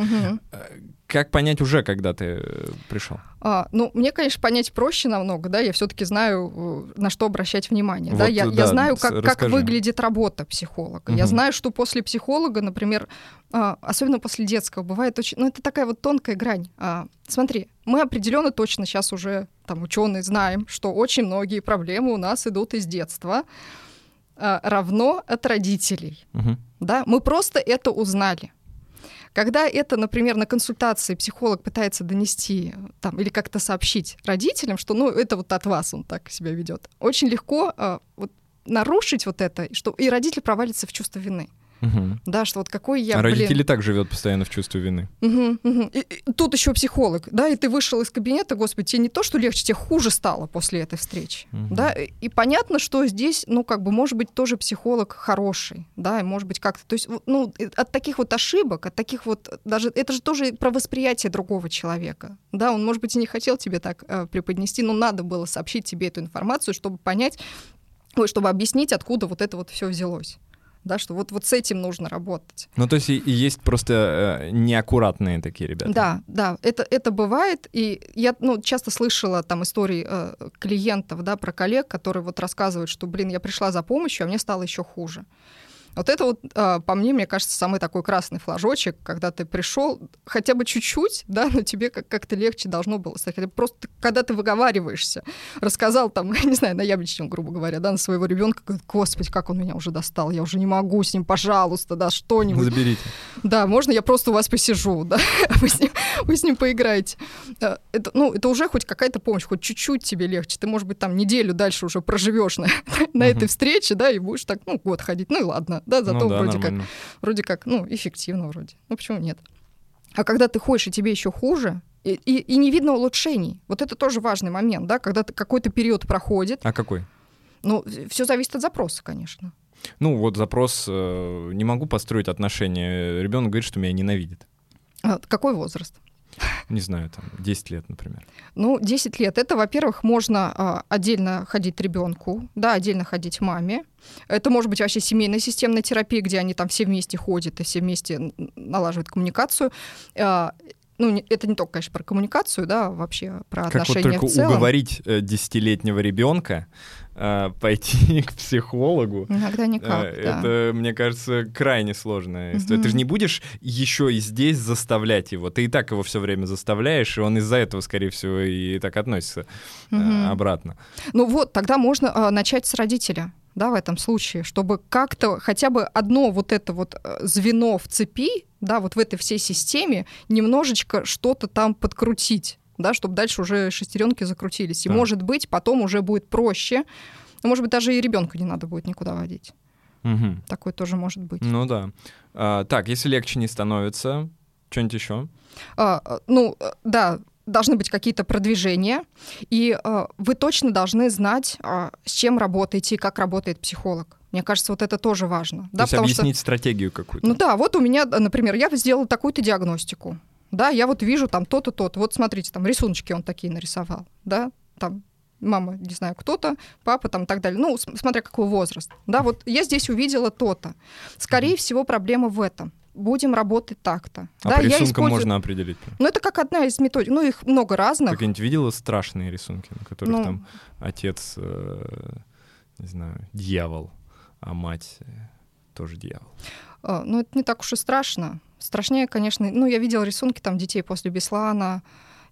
Speaker 1: Как понять уже, когда ты пришел?
Speaker 2: А, ну, мне, конечно, понять проще намного, да, я все-таки знаю, на что обращать внимание, вот, да, я, да, я знаю, как, как выглядит работа психолога, угу. я знаю, что после психолога, например, а, особенно после детского, бывает очень, ну, это такая вот тонкая грань. А, смотри, мы определенно точно сейчас уже, там, ученые знаем, что очень многие проблемы у нас идут из детства, а, равно от родителей, угу. да, мы просто это узнали. Когда это, например, на консультации психолог пытается донести там, или как-то сообщить родителям, что ну, это вот от вас он так себя ведет, очень легко э, вот, нарушить вот это, что и родитель провалится в чувство вины. Угу. Да, что вот какой я.
Speaker 1: А блин... родители так живет постоянно в чувстве вины.
Speaker 2: Угу, угу. И, и, тут еще психолог, да, и ты вышел из кабинета, господи, тебе не то, что легче, тебе хуже стало после этой встречи. Угу. Да, и, и понятно, что здесь, ну, как бы, может быть, тоже психолог хороший, да, и может быть как-то. То есть, ну, от таких вот ошибок, от таких вот, даже это же тоже про восприятие другого человека. Да, он, может быть, и не хотел тебе так э, преподнести, но надо было сообщить тебе эту информацию, чтобы понять, чтобы объяснить, откуда вот это вот все взялось да, что вот, вот с этим нужно работать.
Speaker 1: Ну, то есть и, и есть просто э, неаккуратные такие ребята.
Speaker 2: Да, да, это, это бывает, и я ну, часто слышала там истории э, клиентов, да, про коллег, которые вот рассказывают, что, блин, я пришла за помощью, а мне стало еще хуже. Вот это вот, а, по мне, мне кажется, самый такой красный флажочек, когда ты пришел хотя бы чуть-чуть, да, но тебе как-то легче должно было стать. Хотя просто когда ты выговариваешься, рассказал там, не знаю, на яблочном, грубо говоря, да, на своего ребенка, говорит, господи, как он меня уже достал, я уже не могу с ним, пожалуйста, да, что-нибудь.
Speaker 1: Заберите.
Speaker 2: Да, можно я просто у вас посижу, да, вы с ним, вы с ним поиграете. А, это, ну, это уже хоть какая-то помощь, хоть чуть-чуть тебе легче. Ты, может быть, там неделю дальше уже проживешь на, на этой встрече, да, и будешь так, ну, год ходить, ну и ладно, да, зато ну, да, вроде нормально. как, вроде как, ну, эффективно вроде. Ну, почему нет? А когда ты ходишь, и тебе еще хуже, и, и, и не видно улучшений. Вот это тоже важный момент, да, когда какой-то период проходит.
Speaker 1: А какой?
Speaker 2: Ну, все зависит от запроса, конечно.
Speaker 1: Ну, вот запрос, э, не могу построить отношения. Ребенок говорит, что меня ненавидит.
Speaker 2: А, какой возраст?
Speaker 1: Не знаю, там, 10 лет, например.
Speaker 2: Ну, 10 лет. Это, во-первых, можно а, отдельно ходить ребенку, да, отдельно ходить маме. Это может быть вообще семейная системная терапия, где они там все вместе ходят и все вместе налаживают коммуникацию. А, ну, это не только, конечно, про коммуникацию, да, вообще про
Speaker 1: как
Speaker 2: отношения
Speaker 1: вот только
Speaker 2: в целом.
Speaker 1: уговорить э, десятилетнего ребенка э, пойти к психологу.
Speaker 2: Иногда никак, э,
Speaker 1: да. Это, мне кажется, крайне сложная история. Угу. Ты же не будешь еще и здесь заставлять его. Ты и так его все время заставляешь, и он из-за этого, скорее всего, и так относится угу. э, обратно.
Speaker 2: Ну вот, тогда можно э, начать с родителя да, в этом случае, чтобы как-то хотя бы одно вот это вот э, звено в цепи, да, вот в этой всей системе немножечко что-то там подкрутить, да, чтобы дальше уже шестеренки закрутились. И, да. может быть, потом уже будет проще. Но, может быть, даже и ребенка не надо будет никуда водить. Угу. Такое тоже может быть.
Speaker 1: Ну да. А, так, если легче не становится, что-нибудь еще?
Speaker 2: А, э, ну, э, да, должны быть какие-то продвижения, и э, вы точно должны знать, э, с чем работаете и как работает психолог. Мне кажется, вот это тоже важно.
Speaker 1: То да, есть объяснить что... стратегию какую-то.
Speaker 2: Ну да, вот у меня, например, я сделала такую-то диагностику. Да, я вот вижу там то-то, то-то. Вот смотрите, там рисуночки он такие нарисовал. Да, там мама, не знаю, кто-то, папа там и так далее. Ну, смотря какой возраст. Да, вот я здесь увидела то-то. Скорее всего, проблема в этом будем работать так-то.
Speaker 1: А
Speaker 2: да,
Speaker 1: по рисункам использую... можно определить?
Speaker 2: Ну, это как одна из методик. Ну, их много разных.
Speaker 1: Как-нибудь видела страшные рисунки, на которых ну... там отец, э, не знаю, дьявол, а мать... Э, тоже дьявол?
Speaker 2: А, ну, это не так уж и страшно. Страшнее, конечно, ну, я видела рисунки там детей после Беслана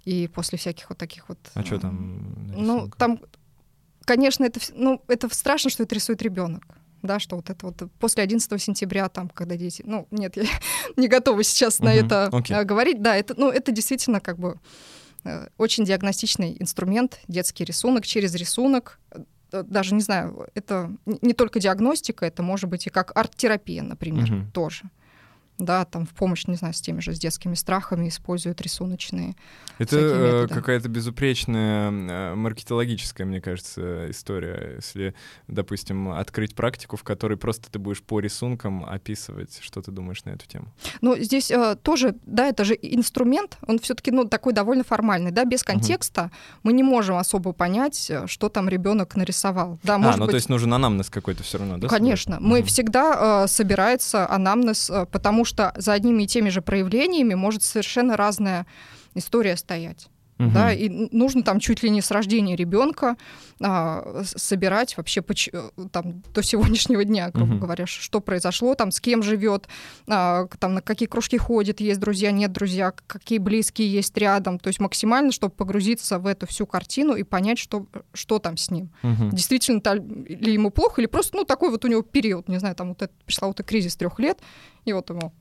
Speaker 2: и после всяких вот таких вот...
Speaker 1: А что там?
Speaker 2: Ну, там, конечно, это, ну, это страшно, что это рисует ребенок да, что вот это вот после 11 сентября, там, когда дети, ну, нет, я не готова сейчас на это okay. говорить, да, это, ну, это действительно как бы э, очень диагностичный инструмент, детский рисунок через рисунок, э, даже не знаю, это не только диагностика, это может быть и как арт-терапия, например, uh-huh. тоже да, там в помощь, не знаю, с теми же с детскими страхами используют рисуночные.
Speaker 1: Это э, какая-то безупречная э, маркетологическая, мне кажется, история. Если, допустим, открыть практику, в которой просто ты будешь по рисункам описывать, что ты думаешь на эту тему.
Speaker 2: Ну, здесь э, тоже, да, это же инструмент, он все-таки, ну, такой довольно формальный, да, без контекста угу. мы не можем особо понять, э, что там ребенок нарисовал. Да,
Speaker 1: а, ну быть... то есть нужен анамнез какой-то все равно, да?
Speaker 2: Конечно, мы угу. всегда э, собирается анамнез, э, потому что что за одними и теми же проявлениями может совершенно разная история стоять. Угу. Да, и нужно там чуть ли не с рождения ребенка а, собирать вообще поч- э, там до сегодняшнего дня, грубо угу. говоря, что произошло, там с кем живет, а, там на какие кружки ходит, есть друзья, нет друзья, какие близкие есть рядом, то есть максимально, чтобы погрузиться в эту всю картину и понять, что что там с ним, угу. действительно ли ему плохо или просто ну такой вот у него период, не знаю, там вот этот пресловутый кризис трех лет, и вот ему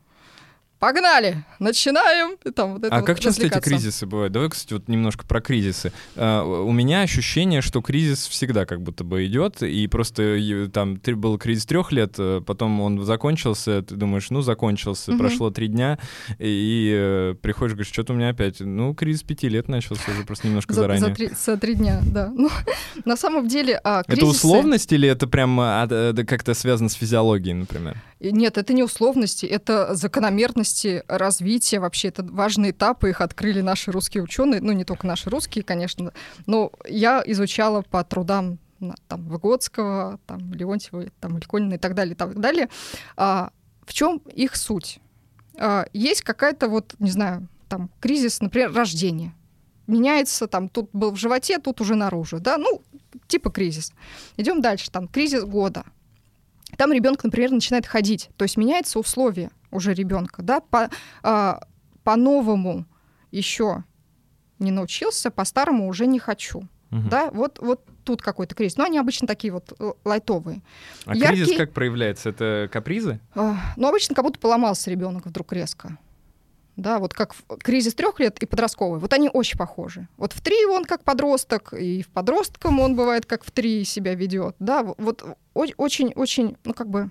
Speaker 2: погнали, начинаем. И там вот это
Speaker 1: а
Speaker 2: вот
Speaker 1: как часто эти кризисы бывают? Давай, кстати, вот немножко про кризисы. Uh, у меня ощущение, что кризис всегда как будто бы идет, и просто там был кризис трех лет, э, потом он закончился, ты думаешь, ну закончился, uh-huh. прошло три дня, и, и э, приходишь, говоришь, что-то у меня опять, ну кризис пяти лет начался уже просто немножко
Speaker 2: за,
Speaker 1: заранее.
Speaker 2: За три, за три дня, да. Ну, на самом деле а,
Speaker 1: кризисы... Это условность или это прям а, как-то связано с физиологией, например?
Speaker 2: Нет, это не условности, это закономерности развития. Вообще, это важные этапы, их открыли наши русские ученые. Ну, не только наши русские, конечно. Но я изучала по трудам там, Выгодского, там, Леонтьева, там, Ликонина и так далее, и так далее. А, в чем их суть? А, есть какая-то вот, не знаю, там, кризис, например, рождения. Меняется, там, тут был в животе, тут уже наружу, да, ну, типа кризис. Идем дальше, там, кризис года — там ребенок, например, начинает ходить, то есть меняется условие уже ребенка, да, по, а, по-новому еще не научился, по-старому уже не хочу. Угу. Да, вот, вот тут какой-то кризис. Но они обычно такие вот лайтовые.
Speaker 1: А Яркий... кризис как проявляется? Это капризы?
Speaker 2: А, ну, обычно как будто поломался ребенок вдруг резко да, вот как кризис трех лет и подростковый, вот они очень похожи. Вот в три он как подросток, и в подростком он бывает как в три себя ведет, да, вот очень-очень, ну как бы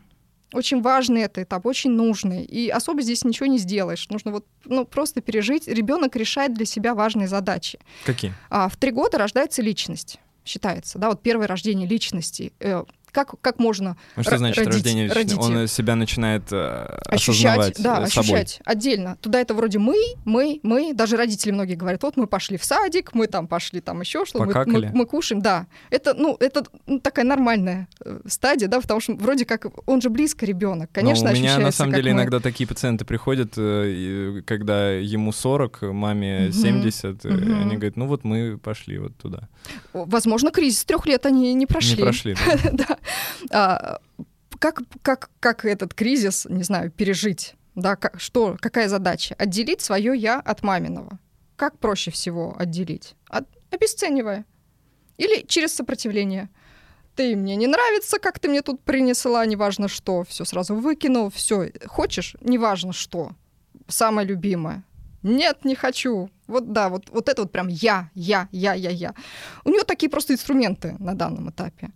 Speaker 2: очень важный это этап, очень нужный. И особо здесь ничего не сделаешь. Нужно вот ну, просто пережить. Ребенок решает для себя важные задачи.
Speaker 1: Какие?
Speaker 2: А, в три года рождается личность считается, да, вот первое рождение личности. Э, как, как можно
Speaker 1: а что значит родить, рождение родить Он себя начинает э, ощущать,
Speaker 2: да,
Speaker 1: собой.
Speaker 2: ощущать отдельно. Туда это вроде мы, мы, мы. Даже родители многие говорят, вот мы пошли в садик, мы там пошли там еще что, мы, мы, мы кушаем, да. Это, ну, это ну, такая нормальная э, стадия, да, потому что вроде как он же близко ребенок, конечно,
Speaker 1: Но у
Speaker 2: меня
Speaker 1: на самом деле
Speaker 2: мы.
Speaker 1: иногда такие пациенты приходят, э, когда ему 40, маме угу. 70, угу. и они говорят, ну вот мы пошли вот туда.
Speaker 2: Возможно, кризис трех лет они не прошли.
Speaker 1: Не прошли,
Speaker 2: да. А, как, как, как этот кризис, не знаю, пережить? Да, как, что, какая задача? Отделить свое я от маминого. Как проще всего отделить? От, обесценивая. Или через сопротивление. Ты мне не нравится, как ты мне тут принесла, неважно что, все сразу выкинул, все. Хочешь, неважно что. Самое любимое. Нет, не хочу. Вот да, вот, вот это вот прям я, я, я, я, я. У нее такие просто инструменты на данном этапе.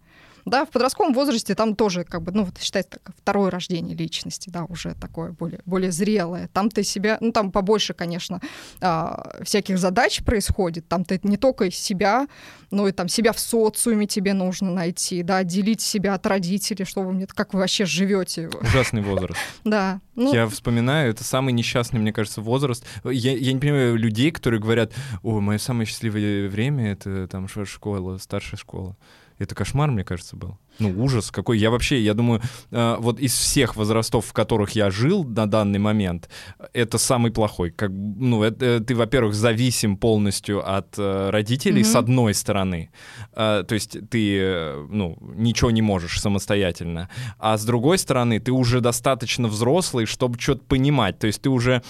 Speaker 2: Да, в подростковом возрасте там тоже как бы, ну, вот считается так, второе рождение личности, да, уже такое более, более зрелое. Там ты себя, ну, там побольше, конечно, а, всяких задач происходит. Там ты не только себя, но и там себя в социуме тебе нужно найти, да, отделить себя от родителей, что вы мне, как вы вообще живете.
Speaker 1: Ужасный возраст.
Speaker 2: Да.
Speaker 1: Ну... Я вспоминаю, это самый несчастный, мне кажется, возраст. Я, я не понимаю людей, которые говорят, о, мое самое счастливое время — это там школа, старшая школа. Это кошмар, мне кажется, был. Ну, ужас какой. Я вообще, я думаю, э, вот из всех возрастов, в которых я жил на данный момент, это самый плохой. Как, ну, это, э, ты, во-первых, зависим полностью от э, родителей, mm-hmm. с одной стороны. То есть ты, ну, ничего не можешь самостоятельно. А с другой стороны, ты уже достаточно взрослый, чтобы что-то понимать. То есть ты уже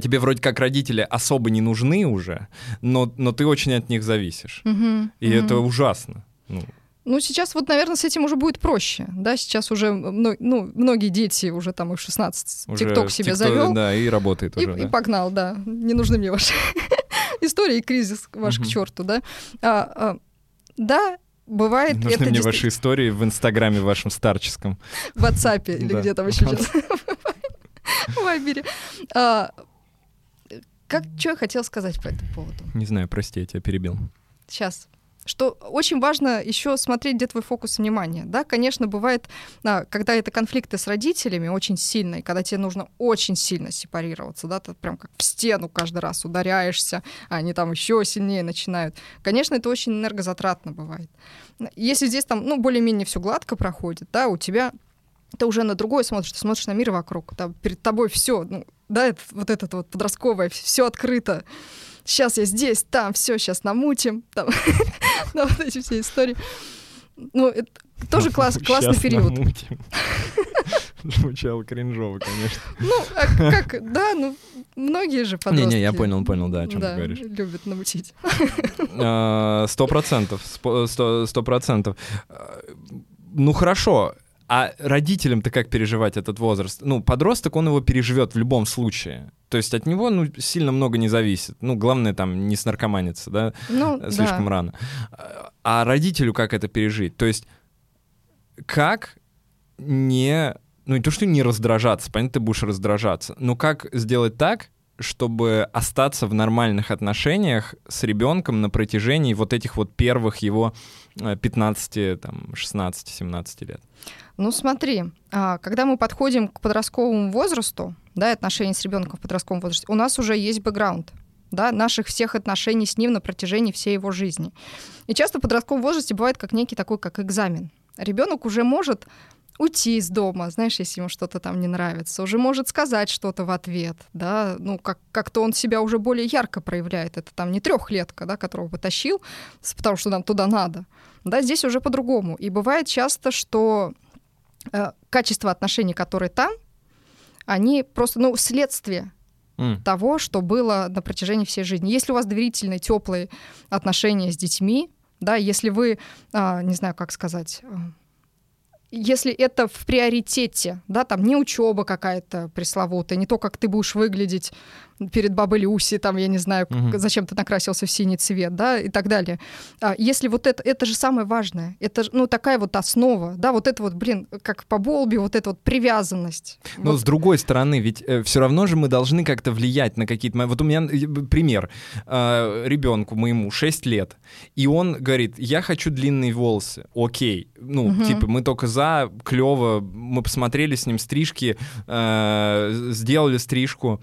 Speaker 1: тебе вроде как родители особо не нужны уже, но, но ты очень от них зависишь.
Speaker 2: Мгм,
Speaker 1: И
Speaker 2: мгм.
Speaker 1: это ужасно. Ну,
Speaker 2: Ну, сейчас вот, наверное, с этим уже будет проще, да, сейчас уже, ну, многие дети уже там и в 16
Speaker 1: уже
Speaker 2: ТикТок себе
Speaker 1: TikTok,
Speaker 2: завел,
Speaker 1: Да, и работает
Speaker 2: и,
Speaker 1: уже,
Speaker 2: и
Speaker 1: да.
Speaker 2: погнал, да, не нужны мне ваши истории и кризис ваш к черту, да. А, а, да, бывает,
Speaker 1: Нужны
Speaker 2: это
Speaker 1: мне ваши истории в инстаграме вашем старческом.
Speaker 2: в WhatsApp или где там еще сейчас. В Вайбере. А, Как, что я хотела сказать по этому поводу?
Speaker 1: Не знаю, прости, я тебя перебил.
Speaker 2: Сейчас. Что очень важно еще смотреть, где твой фокус внимания. Да, конечно, бывает, а, когда это конфликты с родителями очень сильные, когда тебе нужно очень сильно сепарироваться, да, ты прям как в стену каждый раз ударяешься, а они там еще сильнее начинают. Конечно, это очень энергозатратно бывает. Если здесь там, ну, более-менее все гладко проходит, да, у тебя ты уже на другое смотришь, ты смотришь на мир вокруг, там перед тобой все, ну, да, это, вот это вот подростковое, все открыто. Сейчас я здесь, там, все, сейчас намутим, там, да, вот эти все истории. Ну, это тоже класс, классный период.
Speaker 1: Звучало кринжово, конечно.
Speaker 2: Ну, а как, да, ну, многие же подростки.
Speaker 1: Не-не, я понял, понял, да, о чем ты
Speaker 2: да,
Speaker 1: говоришь.
Speaker 2: любят намутить.
Speaker 1: А, Сто процентов, сто процентов. А, Ну хорошо, а родителям-то как переживать этот возраст? Ну, подросток, он его переживет в любом случае. То есть от него, ну, сильно много не зависит. Ну, главное там не снаркоманиться, да,
Speaker 2: Ну,
Speaker 1: слишком
Speaker 2: да.
Speaker 1: рано. А родителю как это пережить? То есть как не... Ну, не то, что не раздражаться, понятно, ты будешь раздражаться, но как сделать так, чтобы остаться в нормальных отношениях с ребенком на протяжении вот этих вот первых его э, 15, там, 16, 17 лет.
Speaker 2: Ну, смотри, а, когда мы подходим к подростковому возрасту, да, отношения с ребенком в подростковом возрасте, у нас уже есть бэкграунд да, наших всех отношений с ним на протяжении всей его жизни. И часто в подростковом возрасте бывает как некий такой, как экзамен. Ребенок уже может уйти из дома, знаешь, если ему что-то там не нравится, уже может сказать что-то в ответ, да, ну, как- как-то он себя уже более ярко проявляет. Это там не трехлетка, да, которого потащил, с- потому что нам туда надо. Да, здесь уже по-другому. И бывает часто, что качество отношений, которые там, они просто, ну, следствие того, что было на протяжении всей жизни. Если у вас доверительные, теплые отношения с детьми, да, если вы, а, не знаю, как сказать, а, если это в приоритете, да, там не учеба какая-то пресловутая, не то, как ты будешь выглядеть перед бабой Люси, там, я не знаю,
Speaker 1: Мгм.
Speaker 2: зачем ты накрасился в синий цвет, да, и так далее. А, Если вот это, это же самое важное, это, ну, такая вот основа, да, вот это вот, блин, как по Болби, вот эта вот привязанность.
Speaker 1: Но
Speaker 2: Вот.
Speaker 1: с другой стороны, ведь все равно же мы должны как-то влиять на какие-то... Вот у меня э, пример. ребенку моему 6 лет, и он говорит, я хочу длинные волосы. Окей. Ну,
Speaker 2: Мгм.
Speaker 1: типа, мы только за, клево, мы посмотрели с ним стрижки, э, сделали стрижку.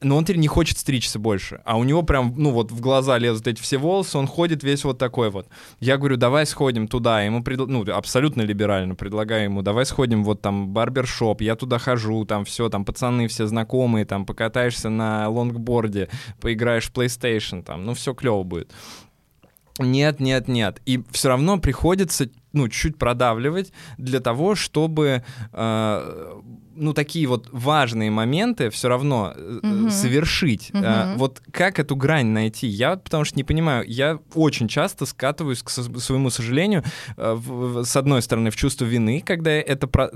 Speaker 1: Но он теперь не хочет стричься больше. А у него прям, ну вот в глаза лезут эти все волосы, он ходит весь вот такой вот. Я говорю, давай сходим туда. Ему предла- ну, абсолютно либерально предлагаю ему, давай сходим вот там барбершоп, я туда хожу, там все, там пацаны все знакомые, там покатаешься на лонгборде, поиграешь в PlayStation, там, ну все клево будет. Нет, нет, нет. И все равно приходится, ну, чуть продавливать для того, чтобы, э, ну, такие вот важные моменты все равно э,
Speaker 2: Мгм.
Speaker 1: совершить. Э,
Speaker 2: Мгм.
Speaker 1: вот как эту грань найти? Я, потому что не понимаю, я очень часто скатываюсь, к со- своему сожалению, э, в- с одной стороны, в чувство вины, когда это про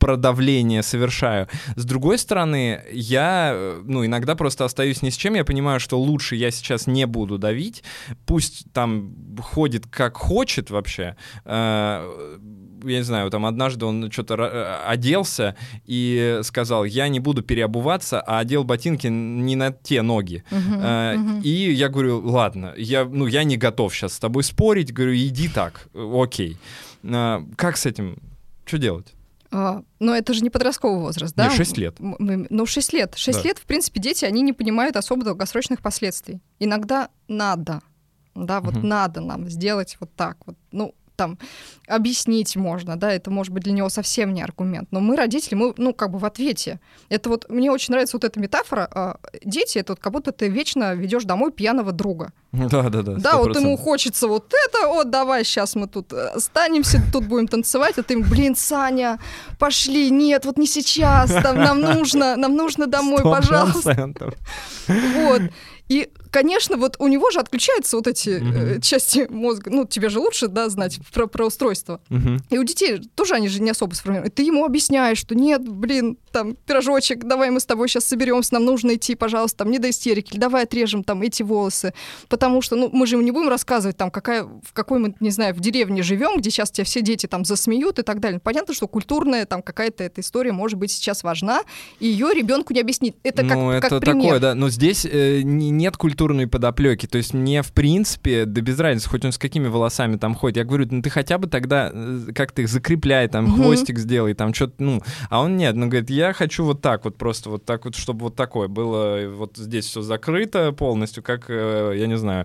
Speaker 1: продавление совершаю. С другой стороны, я, э, ну, иногда просто остаюсь ни с чем. Я понимаю, что лучше я сейчас не буду давить. Пусть там ходит как хочет вообще. Э, Я не знаю, там однажды он что-то ра- оделся и сказал, я не буду переобуваться, а одел ботинки не на те ноги. Э,
Speaker 2: мгм.
Speaker 1: И я говорю, ладно, я, ну, я не готов сейчас с тобой спорить. Говорю, иди так, э, окей. Э, Как с этим? Что делать?
Speaker 2: А, Но это же не подростковый возраст, да?
Speaker 1: Мне 6 лет.
Speaker 2: Ну, 6 лет. 6
Speaker 1: Да.
Speaker 2: лет, в принципе, дети, они не понимают особо долгосрочных последствий. Иногда надо. да, вот
Speaker 1: Мгм.
Speaker 2: надо нам сделать вот так вот. Ну, там, объяснить можно, да, это может быть для него совсем не аргумент. Но мы, родители, мы, ну, как бы в ответе. Это вот, мне очень нравится вот эта метафора. а, Дети, это вот как будто ты вечно ведешь домой пьяного друга.
Speaker 1: Да-да-да.
Speaker 2: Да, вот ему
Speaker 1: 100%.
Speaker 2: хочется вот это, вот давай сейчас мы тут э, останемся, тут будем танцевать, а ты ему, блин, Саня, пошли, нет, вот не сейчас, там, нам нужно, нам нужно домой,
Speaker 1: Сто
Speaker 2: пожалуйста.
Speaker 1: процентов.
Speaker 2: Вот. И, конечно, вот у него же отключаются вот эти э,
Speaker 1: Мгм.
Speaker 2: части мозга. Ну, тебе же лучше, да, знать про, про устройство.
Speaker 1: Мгм.
Speaker 2: И у детей тоже они же не особо сформированы. Ты ему объясняешь, что нет, блин, там, пирожочек, давай мы с тобой сейчас соберемся, нам нужно идти, пожалуйста, там, не до истерики, или давай отрежем там эти волосы. Потому что, ну, мы же ему не будем рассказывать, там, какая, в какой мы, не знаю, в деревне живем, где сейчас тебя все дети там засмеют и так далее. Понятно, что культурная там какая-то эта история может быть сейчас важна, и ее ребенку не объяснить. Это как,
Speaker 1: ну,
Speaker 2: как
Speaker 1: это
Speaker 2: пример.
Speaker 1: такое, да. Но здесь э, не- нет культурной подоплеки. То есть мне, в принципе, да без разницы, хоть он с какими волосами там ходит. Я говорю, ну ты хотя бы тогда э, как-то их закрепляй, там,
Speaker 2: Мгм.
Speaker 1: хвостик сделай, там, что-то, ну. А он нет, ну, говорит, я хочу вот так вот, просто вот так вот, чтобы вот такое было, э, вот здесь все закрыто полностью, как, э, я не знаю,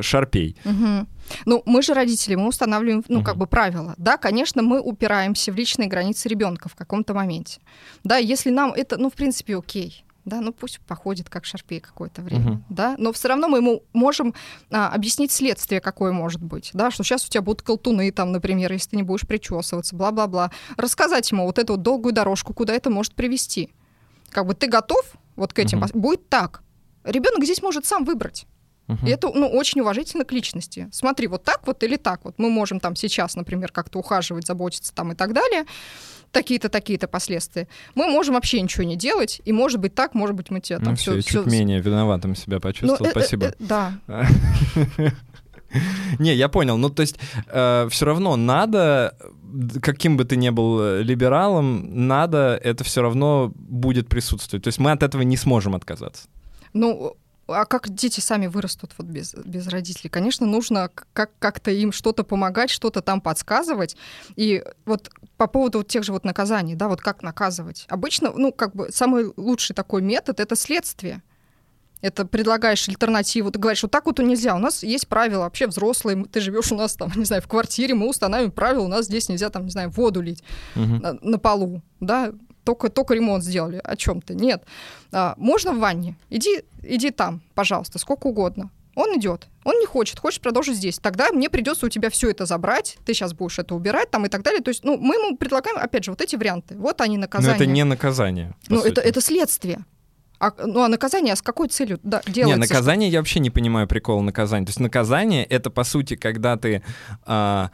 Speaker 1: шарпей.
Speaker 2: Мгм. Ну, мы же родители, мы устанавливаем, ну, как
Speaker 1: Мгм.
Speaker 2: бы правила. Да, конечно, мы упираемся в личные границы ребенка в каком-то моменте. Да, если нам это, ну, в принципе, окей. Да, ну пусть походит как шарпей какое-то время,
Speaker 1: Мгм.
Speaker 2: да, но все равно мы ему можем а, объяснить следствие, какое может быть, да, что сейчас у тебя будут колтуны, там, например, если ты не будешь причесываться, бла-бла-бла, рассказать ему вот эту вот долгую дорожку, куда это может привести. Как бы ты готов вот к этим, пос- будет так. Ребенок здесь может сам выбрать. И это ну, очень уважительно к личности. Смотри, вот так вот или так вот. Мы можем там сейчас, например, как-то ухаживать, заботиться там и так далее. Такие-то, такие-то последствия. Мы можем вообще ничего не делать, и может быть так, может быть мы тебя там
Speaker 1: Ну,
Speaker 2: все...
Speaker 1: все, чуть менее виноватым себя
Speaker 2: Ну,
Speaker 1: почувствовал, спасибо.
Speaker 2: да.
Speaker 1: Не, я понял. Ну, то есть, все равно надо, каким бы ты ни был э, либералом, надо, это все равно будет присутствовать. То есть мы от этого не сможем отказаться.
Speaker 2: Ну, а как дети сами вырастут вот без, без родителей? Конечно, нужно как- как-то им что-то помогать, что-то там подсказывать. И вот по поводу вот тех же вот наказаний, да, вот как наказывать. Обычно, ну, как бы самый лучший такой метод — это следствие. Это предлагаешь альтернативу, ты говоришь, вот так вот нельзя, у нас есть правила, вообще взрослые, ты живешь у нас там, не знаю, в квартире, мы устанавливаем правила, у нас здесь нельзя там, не знаю, воду лить
Speaker 1: Мгм.
Speaker 2: на, на полу, да, только, только ремонт сделали, о чем ты, нет. А, можно в ванне, иди, иди там, пожалуйста, сколько угодно. Он идет, он не хочет, хочет продолжить здесь. Тогда мне придется у тебя все это забрать, ты сейчас будешь это убирать там и так далее. То есть, ну, мы ему предлагаем, опять же, вот эти варианты. Вот они
Speaker 1: Но
Speaker 2: наказания.
Speaker 1: это не наказание.
Speaker 2: Ну, это, это следствие. А, ну, а наказание, а с какой целью да,
Speaker 1: Не,
Speaker 2: делается?
Speaker 1: наказание я вообще не понимаю прикола наказания. То есть наказание это по сути, когда ты а,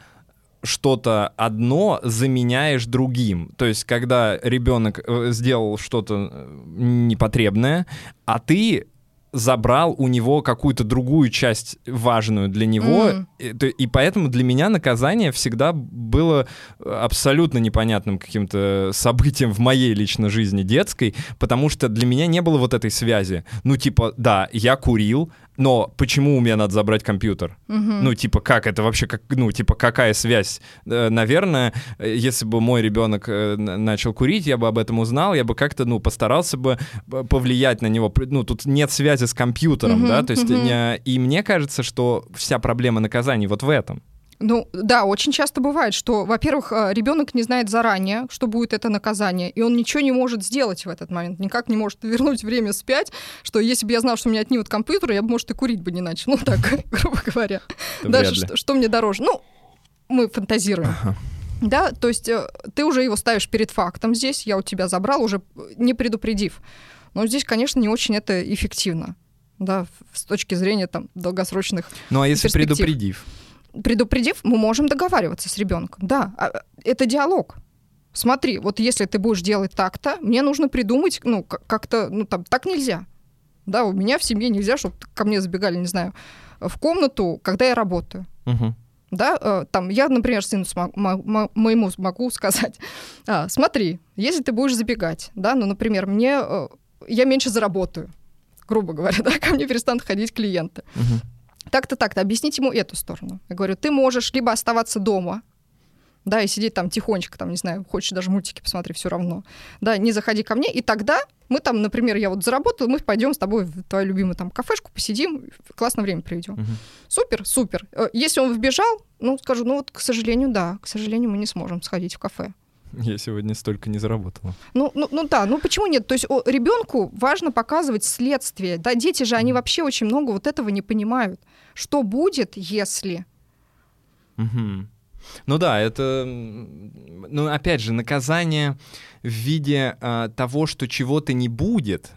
Speaker 1: что-то одно заменяешь другим. То есть когда ребенок э, сделал что-то э, непотребное, а ты забрал у него какую-то другую часть важную для него,
Speaker 2: М.
Speaker 1: и, и поэтому для меня наказание всегда было э, абсолютно непонятным каким-то событием в моей лично жизни детской, потому что для меня не было вот этой связи. Ну, типа, да, я курил, но почему у меня надо забрать компьютер?
Speaker 2: Мгм.
Speaker 1: Ну, типа, как это вообще, как, ну, типа, какая связь? Э, Наверное, э, если бы мой ребенок э, начал курить, я бы об этом узнал, я бы как-то, ну, постарался бы повлиять на него. Ну, тут нет связи с компьютером,
Speaker 2: Мгм,
Speaker 1: да, то есть,
Speaker 2: мгм.
Speaker 1: не- и мне кажется, что вся проблема наказаний вот в этом.
Speaker 2: Ну, да, очень часто бывает, что, во-первых, ребенок не знает заранее, что будет это наказание, и он ничего не может сделать в этот момент, никак не может вернуть время вспять, что если бы я знал, что у меня отнимут компьютер, я бы, может, и курить бы не начал, ну так, грубо говоря. Даже что, что мне дороже? Ну, мы фантазируем. Да, то есть э, ты уже его ставишь перед фактом здесь, я у тебя забрал, уже не предупредив. Но здесь, конечно, не очень это эффективно, да, с точки зрения там долгосрочных
Speaker 1: Ну, а если
Speaker 2: перспектив.
Speaker 1: предупредив?
Speaker 2: Предупредив, мы можем договариваться с ребенком. Да, а, это диалог. Смотри, вот если ты будешь делать так-то, мне нужно придумать, ну, как-то, ну, там, так нельзя. Да, у меня в семье нельзя, чтобы ко мне забегали, не знаю, в комнату, когда я работаю.
Speaker 1: Мгм.
Speaker 2: Да, э, там, я, например, сыну смо- мо- мо- моему могу сказать, «А, смотри, если ты будешь забегать, да, ну, например, мне, э, я меньше заработаю, грубо говоря, да, ко мне перестанут ходить клиенты.
Speaker 1: Мгм.
Speaker 2: Так-то, так-то, объяснить ему эту сторону. Я говорю, ты можешь либо оставаться дома, да, и сидеть там тихонечко, там, не знаю, хочешь даже мультики посмотреть, все равно, да, не заходи ко мне, и тогда мы там, например, я вот заработала, мы пойдем с тобой в твою любимую там кафешку, посидим, классное время проведем. Угу. Супер, супер. Э, если он вбежал, ну, скажу, ну вот, к сожалению, да, к сожалению, мы не сможем сходить в кафе.
Speaker 1: Я сегодня столько не заработала.
Speaker 2: Ну, ну, ну да, ну почему нет? То есть ребенку важно показывать следствие. Да, дети же, они вообще очень много вот этого не понимают. Что будет, если?
Speaker 1: Угу. Ну да, это, ну опять же, наказание в виде э, того, что чего-то не будет,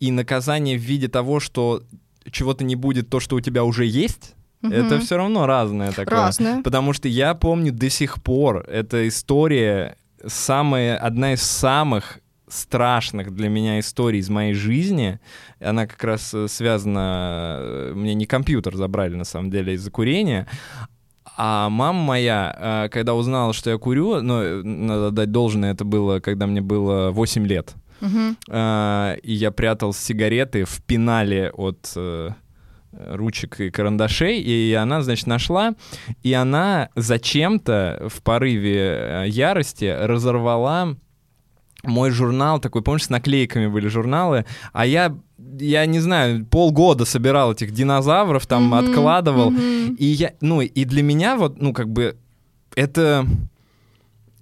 Speaker 1: и наказание в виде того, что чего-то не будет, то, что у тебя уже есть. Угу. Это все равно разное такое.
Speaker 2: Разное.
Speaker 1: Потому что я помню до сих пор, эта история самая, одна из самых страшных для меня историй из моей жизни. Она как раз э, связана... Э, мне не компьютер забрали, на самом деле, из-за курения, а мама моя, э, когда узнала, что я курю, ну, надо дать должное, это было, когда мне было 8 лет. Uh-huh. И я прятал сигареты в пенале от ручек и карандашей, и она, значит, нашла, и она зачем-то в порыве ярости разорвала мой журнал такой, помнишь, с наклейками были журналы, а я я не знаю, полгода собирал этих динозавров, там mm-hmm, откладывал, mm-hmm. и я, ну, и для меня вот, ну, как бы, это, э,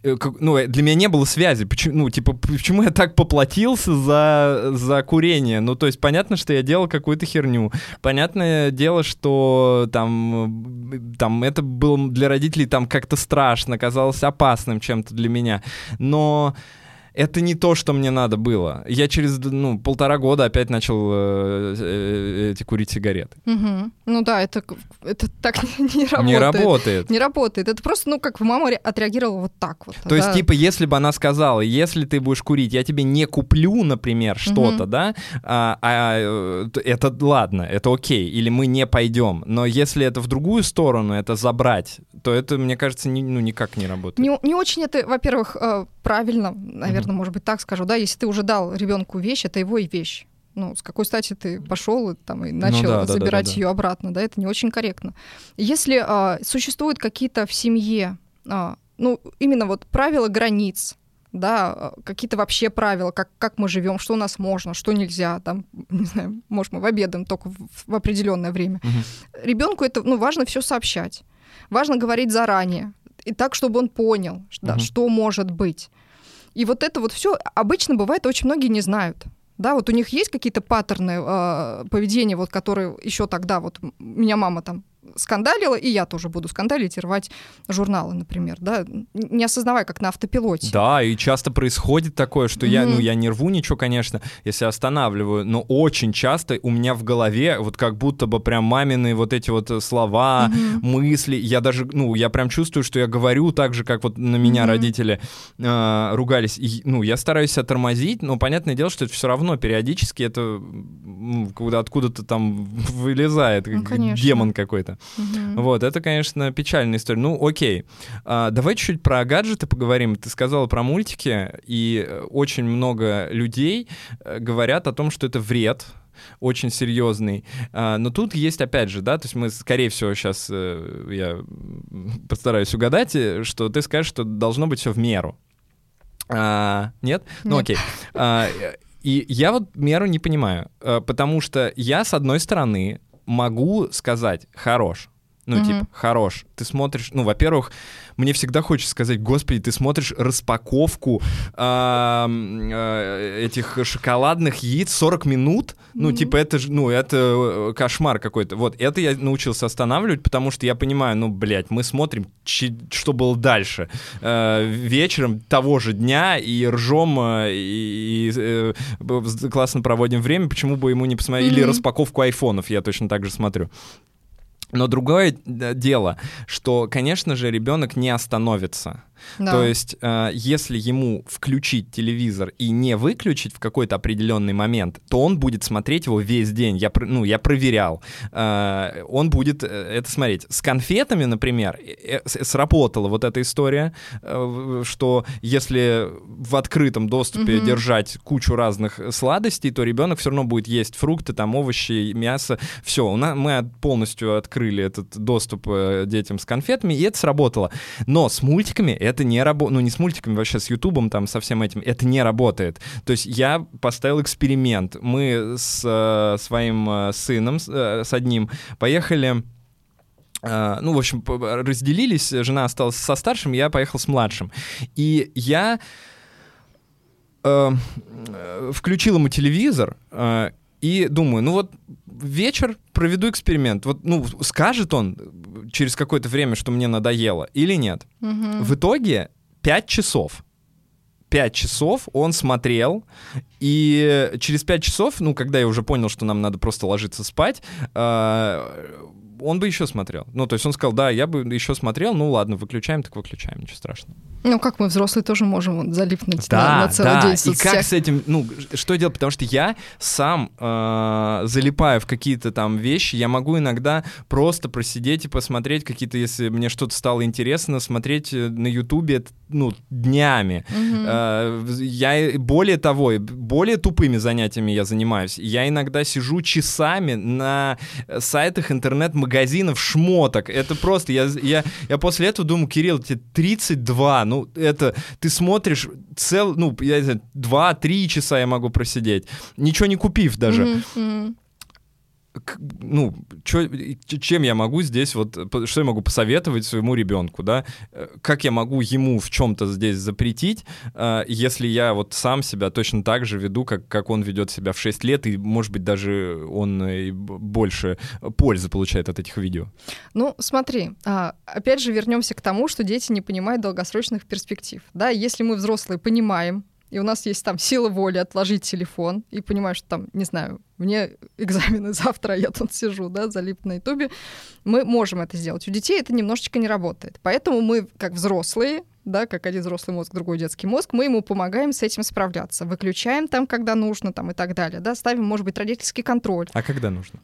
Speaker 1: ну, э, для меня не было связи, почему, ну, типа, почему я так поплатился за, за курение, ну, то есть, понятно, что я делал какую-то херню, понятное дело, что там, там, это было для родителей там как-то страшно, казалось опасным чем-то для меня, но это не то, что мне надо было. Я через ну, полтора года опять начал э, э, эти курить сигареты.
Speaker 2: Угу. Ну да, это, это так не работает.
Speaker 1: Не работает.
Speaker 2: Не работает. Это просто, ну, как мама отреагировала вот так вот.
Speaker 1: То да? есть, типа, если бы она сказала, если ты будешь курить, я тебе не куплю, например, что-то, угу. да, а, а, э, это ладно, это окей, или мы не пойдем. Но если это в другую сторону, это забрать, то это, мне кажется, не, ну, никак не работает.
Speaker 2: Не, не очень это, во-первых, э, правильно, наверное, mm-hmm. может быть, так скажу, да, если ты уже дал ребенку вещь, это его и вещь. Ну, с какой стати ты пошел там, и ну начал ну, да, забирать да, да, да, ее обратно, да, это не очень корректно. Если а, существуют какие-то в семье, а, ну, именно вот правила границ, да, а, какие-то вообще правила, как, как мы живем, что у нас можно, что нельзя, там, не знаю, может, мы в обедаем только в, в определенное время. Угу. Ребенку это, ну, важно все сообщать. Важно говорить заранее, и так, чтобы он понял, да, угу. что может быть. И вот это вот все обычно бывает, очень многие не знают. Да, вот у них есть какие-то паттерны э, поведения, вот которые еще тогда вот меня мама там скандалила, и я тоже буду скандалить и рвать журналы, например, да, не осознавая, как на автопилоте.
Speaker 1: Да, и часто происходит такое, что mm-hmm. я, ну, я не рву ничего, конечно, если останавливаю, но очень часто у меня в голове вот как будто бы прям мамины вот эти вот слова, mm-hmm. мысли, я даже, ну, я прям чувствую, что я говорю так же, как вот на меня mm-hmm. родители э, ругались, и, ну, я стараюсь себя тормозить, но понятное дело, что это все равно периодически это ну, откуда-то там вылезает, ну, демон какой-то. Угу. Вот, это, конечно, печальная история. Ну, окей. А, давай чуть-чуть про гаджеты поговорим. Ты сказала про мультики, и э, очень много людей э, говорят о том, что это вред, очень серьезный. А, но тут есть, опять же, да, то есть мы, скорее всего, сейчас э, я постараюсь угадать, что ты скажешь, что должно быть все в меру. А, нет? Ну окей. А, и я вот меру не понимаю, потому что я, с одной стороны, могу сказать «хорош», ну, mm-hmm. типа, хорош. Ты смотришь, ну, во-первых, мне всегда хочется сказать, господи, ты смотришь распаковку э, э, этих шоколадных яиц 40 минут, ну, mm-hmm. типа, это же, ну, это э, кошмар какой-то. Вот, это я научился останавливать, потому что я понимаю, ну, блядь, мы смотрим, ч- что было дальше. Э, вечером того же дня и ржем, э, и, и э, классно проводим время, почему бы ему не посмотреть? Mm-hmm. Или распаковку айфонов я точно так же смотрю. Но другое дело, что, конечно же, ребенок не остановится. Да. То есть, э, если ему включить телевизор и не выключить в какой-то определенный момент, то он будет смотреть его весь день. Я, ну, я проверял. Э, он будет э, это смотреть. С конфетами, например, э, э сработала вот эта история, э, что если в открытом доступе mm-hmm. держать кучу разных сладостей, то ребенок все равно будет есть фрукты, там овощи, мясо. Все, у нас, мы полностью открыли этот доступ э, детям с конфетами, и это сработало. Но с мультиками это не работает. Ну, не с мультиками, вообще с Ютубом, там, со всем этим. Это не работает. То есть я поставил эксперимент. Мы с э, своим э, сыном, э, с одним, поехали Uh, ну, в общем, разделились, жена осталась со старшим, я поехал с младшим. И я uh, включил ему телевизор uh, и думаю, ну вот вечер проведу эксперимент. Вот, ну, скажет он через какое-то время, что мне надоело, или нет. Угу. В итоге 5 часов. 5 часов он смотрел, и через 5 часов, ну, когда я уже понял, что нам надо просто ложиться спать, э, он бы еще смотрел. Ну, то есть он сказал, да, я бы еще смотрел, ну ладно, выключаем, так выключаем, ничего страшного.
Speaker 2: Ну, как мы, взрослые, тоже можем вот, залипнуть да, на, на целый да. день
Speaker 1: И как с этим, ну, что делать? Потому что я сам э, залипаю в какие-то там вещи, я могу иногда просто просидеть и посмотреть какие-то, если мне что-то стало интересно, смотреть э, на Ютубе, ну, днями. Угу. Э, я, более того, более тупыми занятиями я занимаюсь. Я иногда сижу часами на сайтах интернет-магазинов шмоток. Это просто, я, я, я после этого думаю, Кирилл, тебе 32, ну, это ты смотришь цел, ну, я не знаю, два-три часа я могу просидеть, ничего не купив даже. Mm-hmm ну, чё, чем я могу здесь, вот, что я могу посоветовать своему ребенку, да, э, как я могу ему в чем-то здесь запретить, э, если я вот сам себя точно так же веду, как, как он ведет себя в 6 лет, и, может быть, даже он больше пользы получает от этих видео.
Speaker 2: Ну, смотри, а, опять же вернемся к тому, что дети не понимают долгосрочных перспектив, да, если мы взрослые понимаем, и у нас есть там сила воли отложить телефон и понимаю, что там, не знаю, мне экзамены завтра, я тут сижу, да, залип на ютубе, мы можем это сделать. У детей это немножечко не работает. Поэтому мы, как взрослые, да, как один взрослый мозг, другой детский мозг, мы ему помогаем с этим справляться. Выключаем там, когда нужно, там и так далее, да, ставим, может быть, родительский контроль.
Speaker 1: А когда нужно?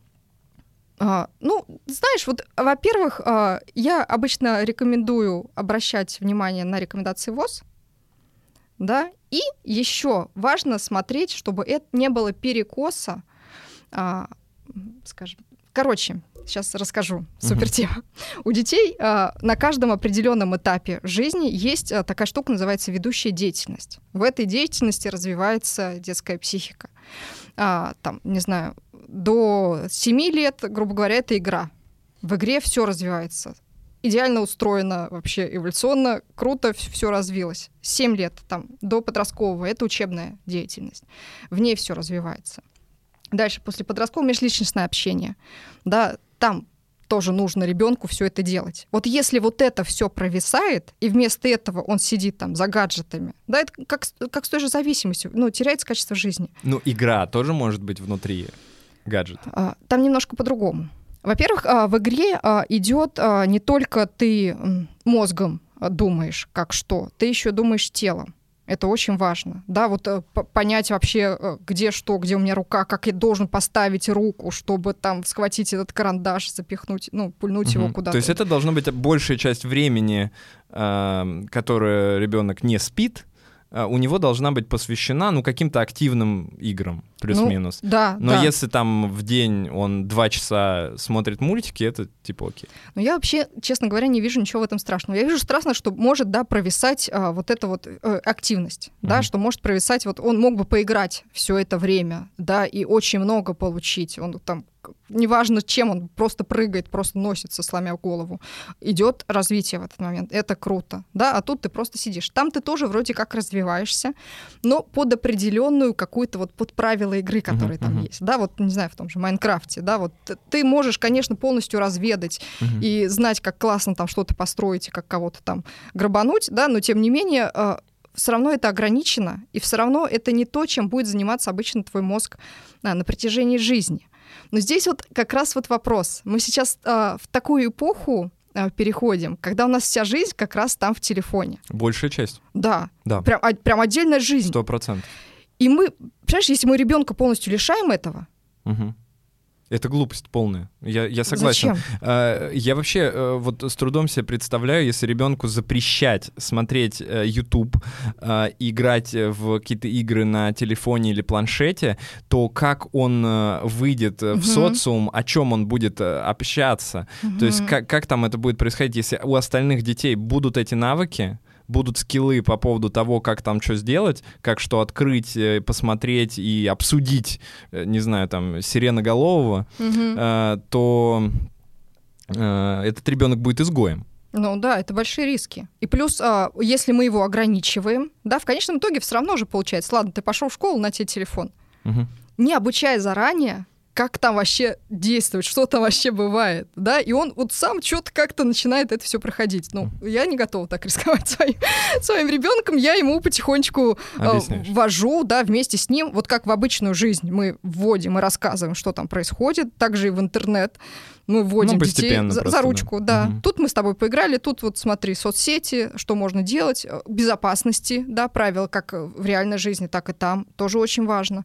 Speaker 2: А, ну, знаешь, вот, во-первых, а, я обычно рекомендую обращать внимание на рекомендации ВОЗ, да, и еще важно смотреть, чтобы это не было перекоса, а, скажем, короче, сейчас расскажу, супер тема. Uh-huh. У детей а, на каждом определенном этапе жизни есть а, такая штука, называется ведущая деятельность. В этой деятельности развивается детская психика. А, там, не знаю, до 7 лет, грубо говоря, это игра. В игре все развивается идеально устроено вообще эволюционно, круто все развилось. Семь лет там до подросткового это учебная деятельность. В ней все развивается. Дальше, после подросткового, межличностное общение. Да, там тоже нужно ребенку все это делать. Вот если вот это все провисает, и вместо этого он сидит там за гаджетами, да, это как, как с той же зависимостью, ну, теряется качество жизни.
Speaker 1: Ну, игра тоже может быть внутри гаджета.
Speaker 2: А, там немножко по-другому. Во-первых, а, в игре а, идет а, не только ты мозгом думаешь, как что, ты еще думаешь телом. Это очень важно. Да, вот э, понять вообще, э, где что, где у меня рука, как я должен поставить руку, чтобы там схватить этот карандаш, запихнуть, ну, пульнуть угу. его куда-то.
Speaker 1: То есть это должна быть большая часть времени, э, которое ребенок не спит, у него должна быть посвящена, ну, каким-то активным играм, плюс-минус.
Speaker 2: Ну, да,
Speaker 1: Но
Speaker 2: да.
Speaker 1: если там в день он два часа смотрит мультики, это типа окей.
Speaker 2: Ну, я вообще, честно говоря, не вижу ничего в этом страшного. Я вижу страшно, что может, да, провисать а, вот эта вот э, активность, uh-huh. да, что может провисать, вот он мог бы поиграть все это время, да, и очень много получить. Он там неважно чем он просто прыгает, просто носится, сломя голову, идет развитие в этот момент. Это круто, да, а тут ты просто сидишь. Там ты тоже вроде как развиваешься, но под определенную какую-то вот под правила игры, которые uh-huh, там uh-huh. есть, да, вот не знаю в том же Майнкрафте, да, вот ты можешь, конечно, полностью разведать uh-huh. и знать, как классно там что-то построить и как кого-то там грабануть, да, но тем не менее а, все равно это ограничено, и все равно это не то, чем будет заниматься обычно твой мозг а, на протяжении жизни. Но здесь вот как раз вот вопрос. Мы сейчас э, в такую эпоху э, переходим, когда у нас вся жизнь как раз там в телефоне.
Speaker 1: Большая часть.
Speaker 2: Да.
Speaker 1: Да.
Speaker 2: Прям, а, прям отдельная жизнь.
Speaker 1: Сто процентов.
Speaker 2: И мы, понимаешь, если мы ребенка полностью лишаем этого,
Speaker 1: Угу. Это глупость полная. Я, я согласен.
Speaker 2: зачем?
Speaker 1: А, Я вообще э, вот с трудом себе представляю, если ребенку запрещать смотреть э, YouTube, а, играть в какие-то игры на телефоне или планшете, то как он э, выйдет э, в
Speaker 2: Мгм.
Speaker 1: социум, о чем он будет э, общаться, то есть как, как там это будет происходить, если у остальных детей будут эти навыки, будут скиллы по поводу того, как там что сделать, как что открыть, э, посмотреть и обсудить, э, не знаю, там, сиреноголового, э, то этот ребенок будет изгоем.
Speaker 2: Ну да, это большие риски. И плюс, а, если мы его ограничиваем, да, в конечном итоге все равно же получается, ладно, ты пошел в школу, на тебе телефон.
Speaker 1: Мгм.
Speaker 2: Не обучая заранее, как там вообще действовать, что там вообще бывает, да, и он вот сам что-то как-то начинает это все проходить. Ну, я не готова так рисковать своим, своим ребенком, я ему потихонечку э, ввожу, да, вместе с ним, вот как в обычную жизнь мы вводим и рассказываем, что там происходит, также и в интернет мы вводим
Speaker 1: Ну,
Speaker 2: детей за, за
Speaker 1: просто, да.
Speaker 2: ручку, да.
Speaker 1: Мгм.
Speaker 2: Тут мы с тобой поиграли, тут вот смотри соцсети, что можно делать, э, безопасности, да, правила как э, в реальной жизни, так и там, тоже очень важно.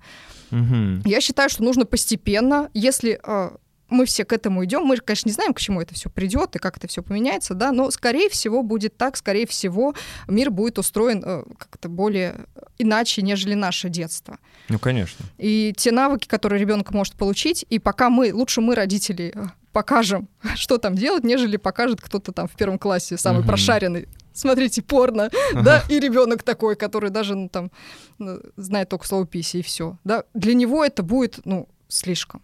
Speaker 1: Мгм.
Speaker 2: Я считаю, что нужно постепенно, если э, мы все к этому идем, мы, конечно, не знаем, к чему это все придет и как это все поменяется, да, но скорее всего будет так, скорее всего мир будет устроен э, как-то более иначе, нежели наше детство.
Speaker 1: Ну, конечно.
Speaker 2: И те навыки, которые ребенок может получить, и пока мы, лучше мы, родители, покажем, что там делать, нежели покажет кто-то там в первом классе самый
Speaker 1: Мгм.
Speaker 2: прошаренный. Смотрите, порно, да, и ребенок такой, который даже ну, там ну, знает только слово писи и все, да. Для него это будет, ну, слишком.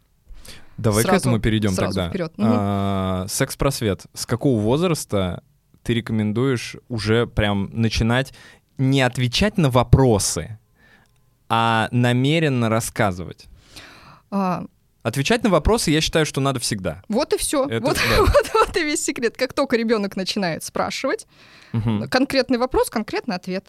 Speaker 1: Давай к
Speaker 2: Сразу-
Speaker 1: этому перейдем
Speaker 2: сразу
Speaker 1: тогда.
Speaker 2: вперед. Мгм.
Speaker 1: А, Секс-просвет. С какого возраста ты рекомендуешь уже прям начинать не отвечать на вопросы, а намеренно рассказывать?
Speaker 2: А,
Speaker 1: Отвечать на вопросы я считаю, что надо всегда.
Speaker 2: вот и все.
Speaker 1: Это
Speaker 2: Вот,
Speaker 1: да.
Speaker 2: вот, вот и весь секрет. Как только ребенок начинает спрашивать,
Speaker 1: Мгм.
Speaker 2: конкретный вопрос, конкретный ответ.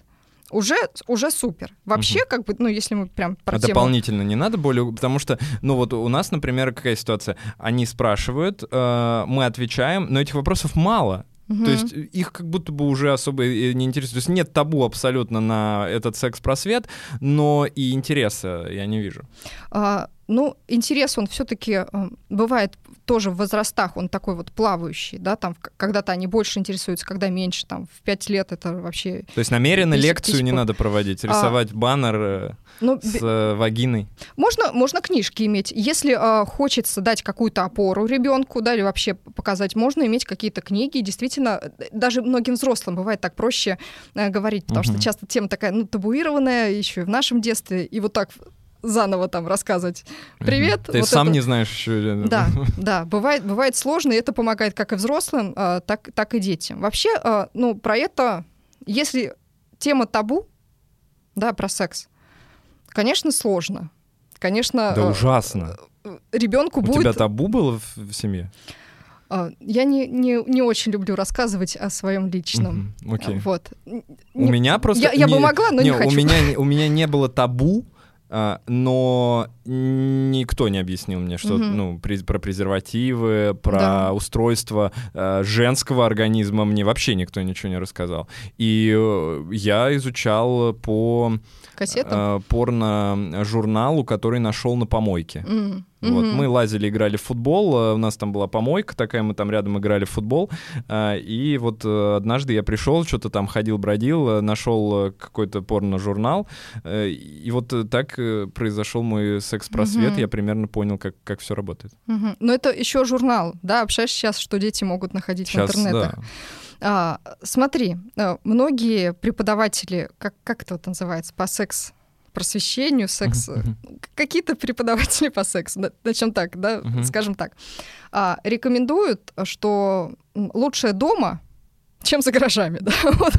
Speaker 2: Уже, уже супер. Вообще, как бы, ну, если мы прям про
Speaker 1: А
Speaker 2: тему...
Speaker 1: дополнительно не надо более, потому что, ну вот у нас, например, какая ситуация? Они спрашивают, э, мы отвечаем, но этих вопросов мало.
Speaker 2: Мгм.
Speaker 1: То есть их как будто бы уже особо и не интересует. То есть нет табу абсолютно на этот секс-просвет, но и интереса я не вижу.
Speaker 2: А, ну, интерес, он все-таки бывает тоже в возрастах, он такой вот плавающий, да, там когда-то они больше интересуются, когда меньше, там в пять лет это вообще...
Speaker 1: То есть намеренно лекцию не надо проводить, рисовать баннер э,
Speaker 2: Ну,
Speaker 1: с э, вагиной.
Speaker 2: можно, можно книжки иметь. Если а, хочется дать какую-то опору ребенку, да, или вообще показать, можно иметь какие-то книги. Действительно, э, даже многим взрослым бывает так проще э, говорить, потому
Speaker 1: Мгм.
Speaker 2: что часто тема такая, ну, табуированная, еще и в нашем детстве, и вот так заново там рассказывать. Привет.
Speaker 1: Ты
Speaker 2: вот
Speaker 1: сам
Speaker 2: это-
Speaker 1: не знаешь еще.
Speaker 2: Да, да, бывает, бывает сложно, и это помогает как и взрослым, а, так, так и детям. Вообще, а, ну, про это, если тема табу, да, про секс, конечно, сложно. Конечно,
Speaker 1: Да ужасно.
Speaker 2: ребенку
Speaker 1: У
Speaker 2: будет...
Speaker 1: тебя табу было в, в семье?
Speaker 2: а, Я не, не, не очень люблю рассказывать о своем личном.
Speaker 1: Окей.
Speaker 2: Вот.
Speaker 1: У меня просто...
Speaker 2: Я, я бы
Speaker 1: не-
Speaker 2: могла, но не,
Speaker 1: не,
Speaker 2: хочу.
Speaker 1: У меня, не- у меня не было табу, а, но никто не объяснил мне, что
Speaker 2: Мгм.
Speaker 1: ну, при- про презервативы, про
Speaker 2: Да.
Speaker 1: устройство а, женского организма мне вообще никто ничего не рассказал. И э, я изучал по
Speaker 2: Кассета?
Speaker 1: э, порно-журналу, который нашел на помойке.
Speaker 2: М,
Speaker 1: Вот, мы лазили, играли в футбол, э, у нас там была помойка такая, мы там рядом играли в футбол, э, и вот э, однажды я пришел, что-то там ходил-бродил, э, нашел какой-то порно-журнал, и вот так произошел мой секс-просвет,
Speaker 2: Мгм.
Speaker 1: я примерно понял, как, как все работает.
Speaker 2: Мгм. Но это еще журнал, да, общаешься сейчас, что дети могут находить в
Speaker 1: Сейчас,
Speaker 2: интернетах.
Speaker 1: да.
Speaker 2: А, смотри, многие преподаватели, как, как это вот называется, по секс просвещению, секс,
Speaker 1: Мгм,
Speaker 2: к- какие-то преподаватели по сексу, на- начнем так, да, скажем так, а, рекомендуют, что м, лучше дома, чем за гаражами, да, вот.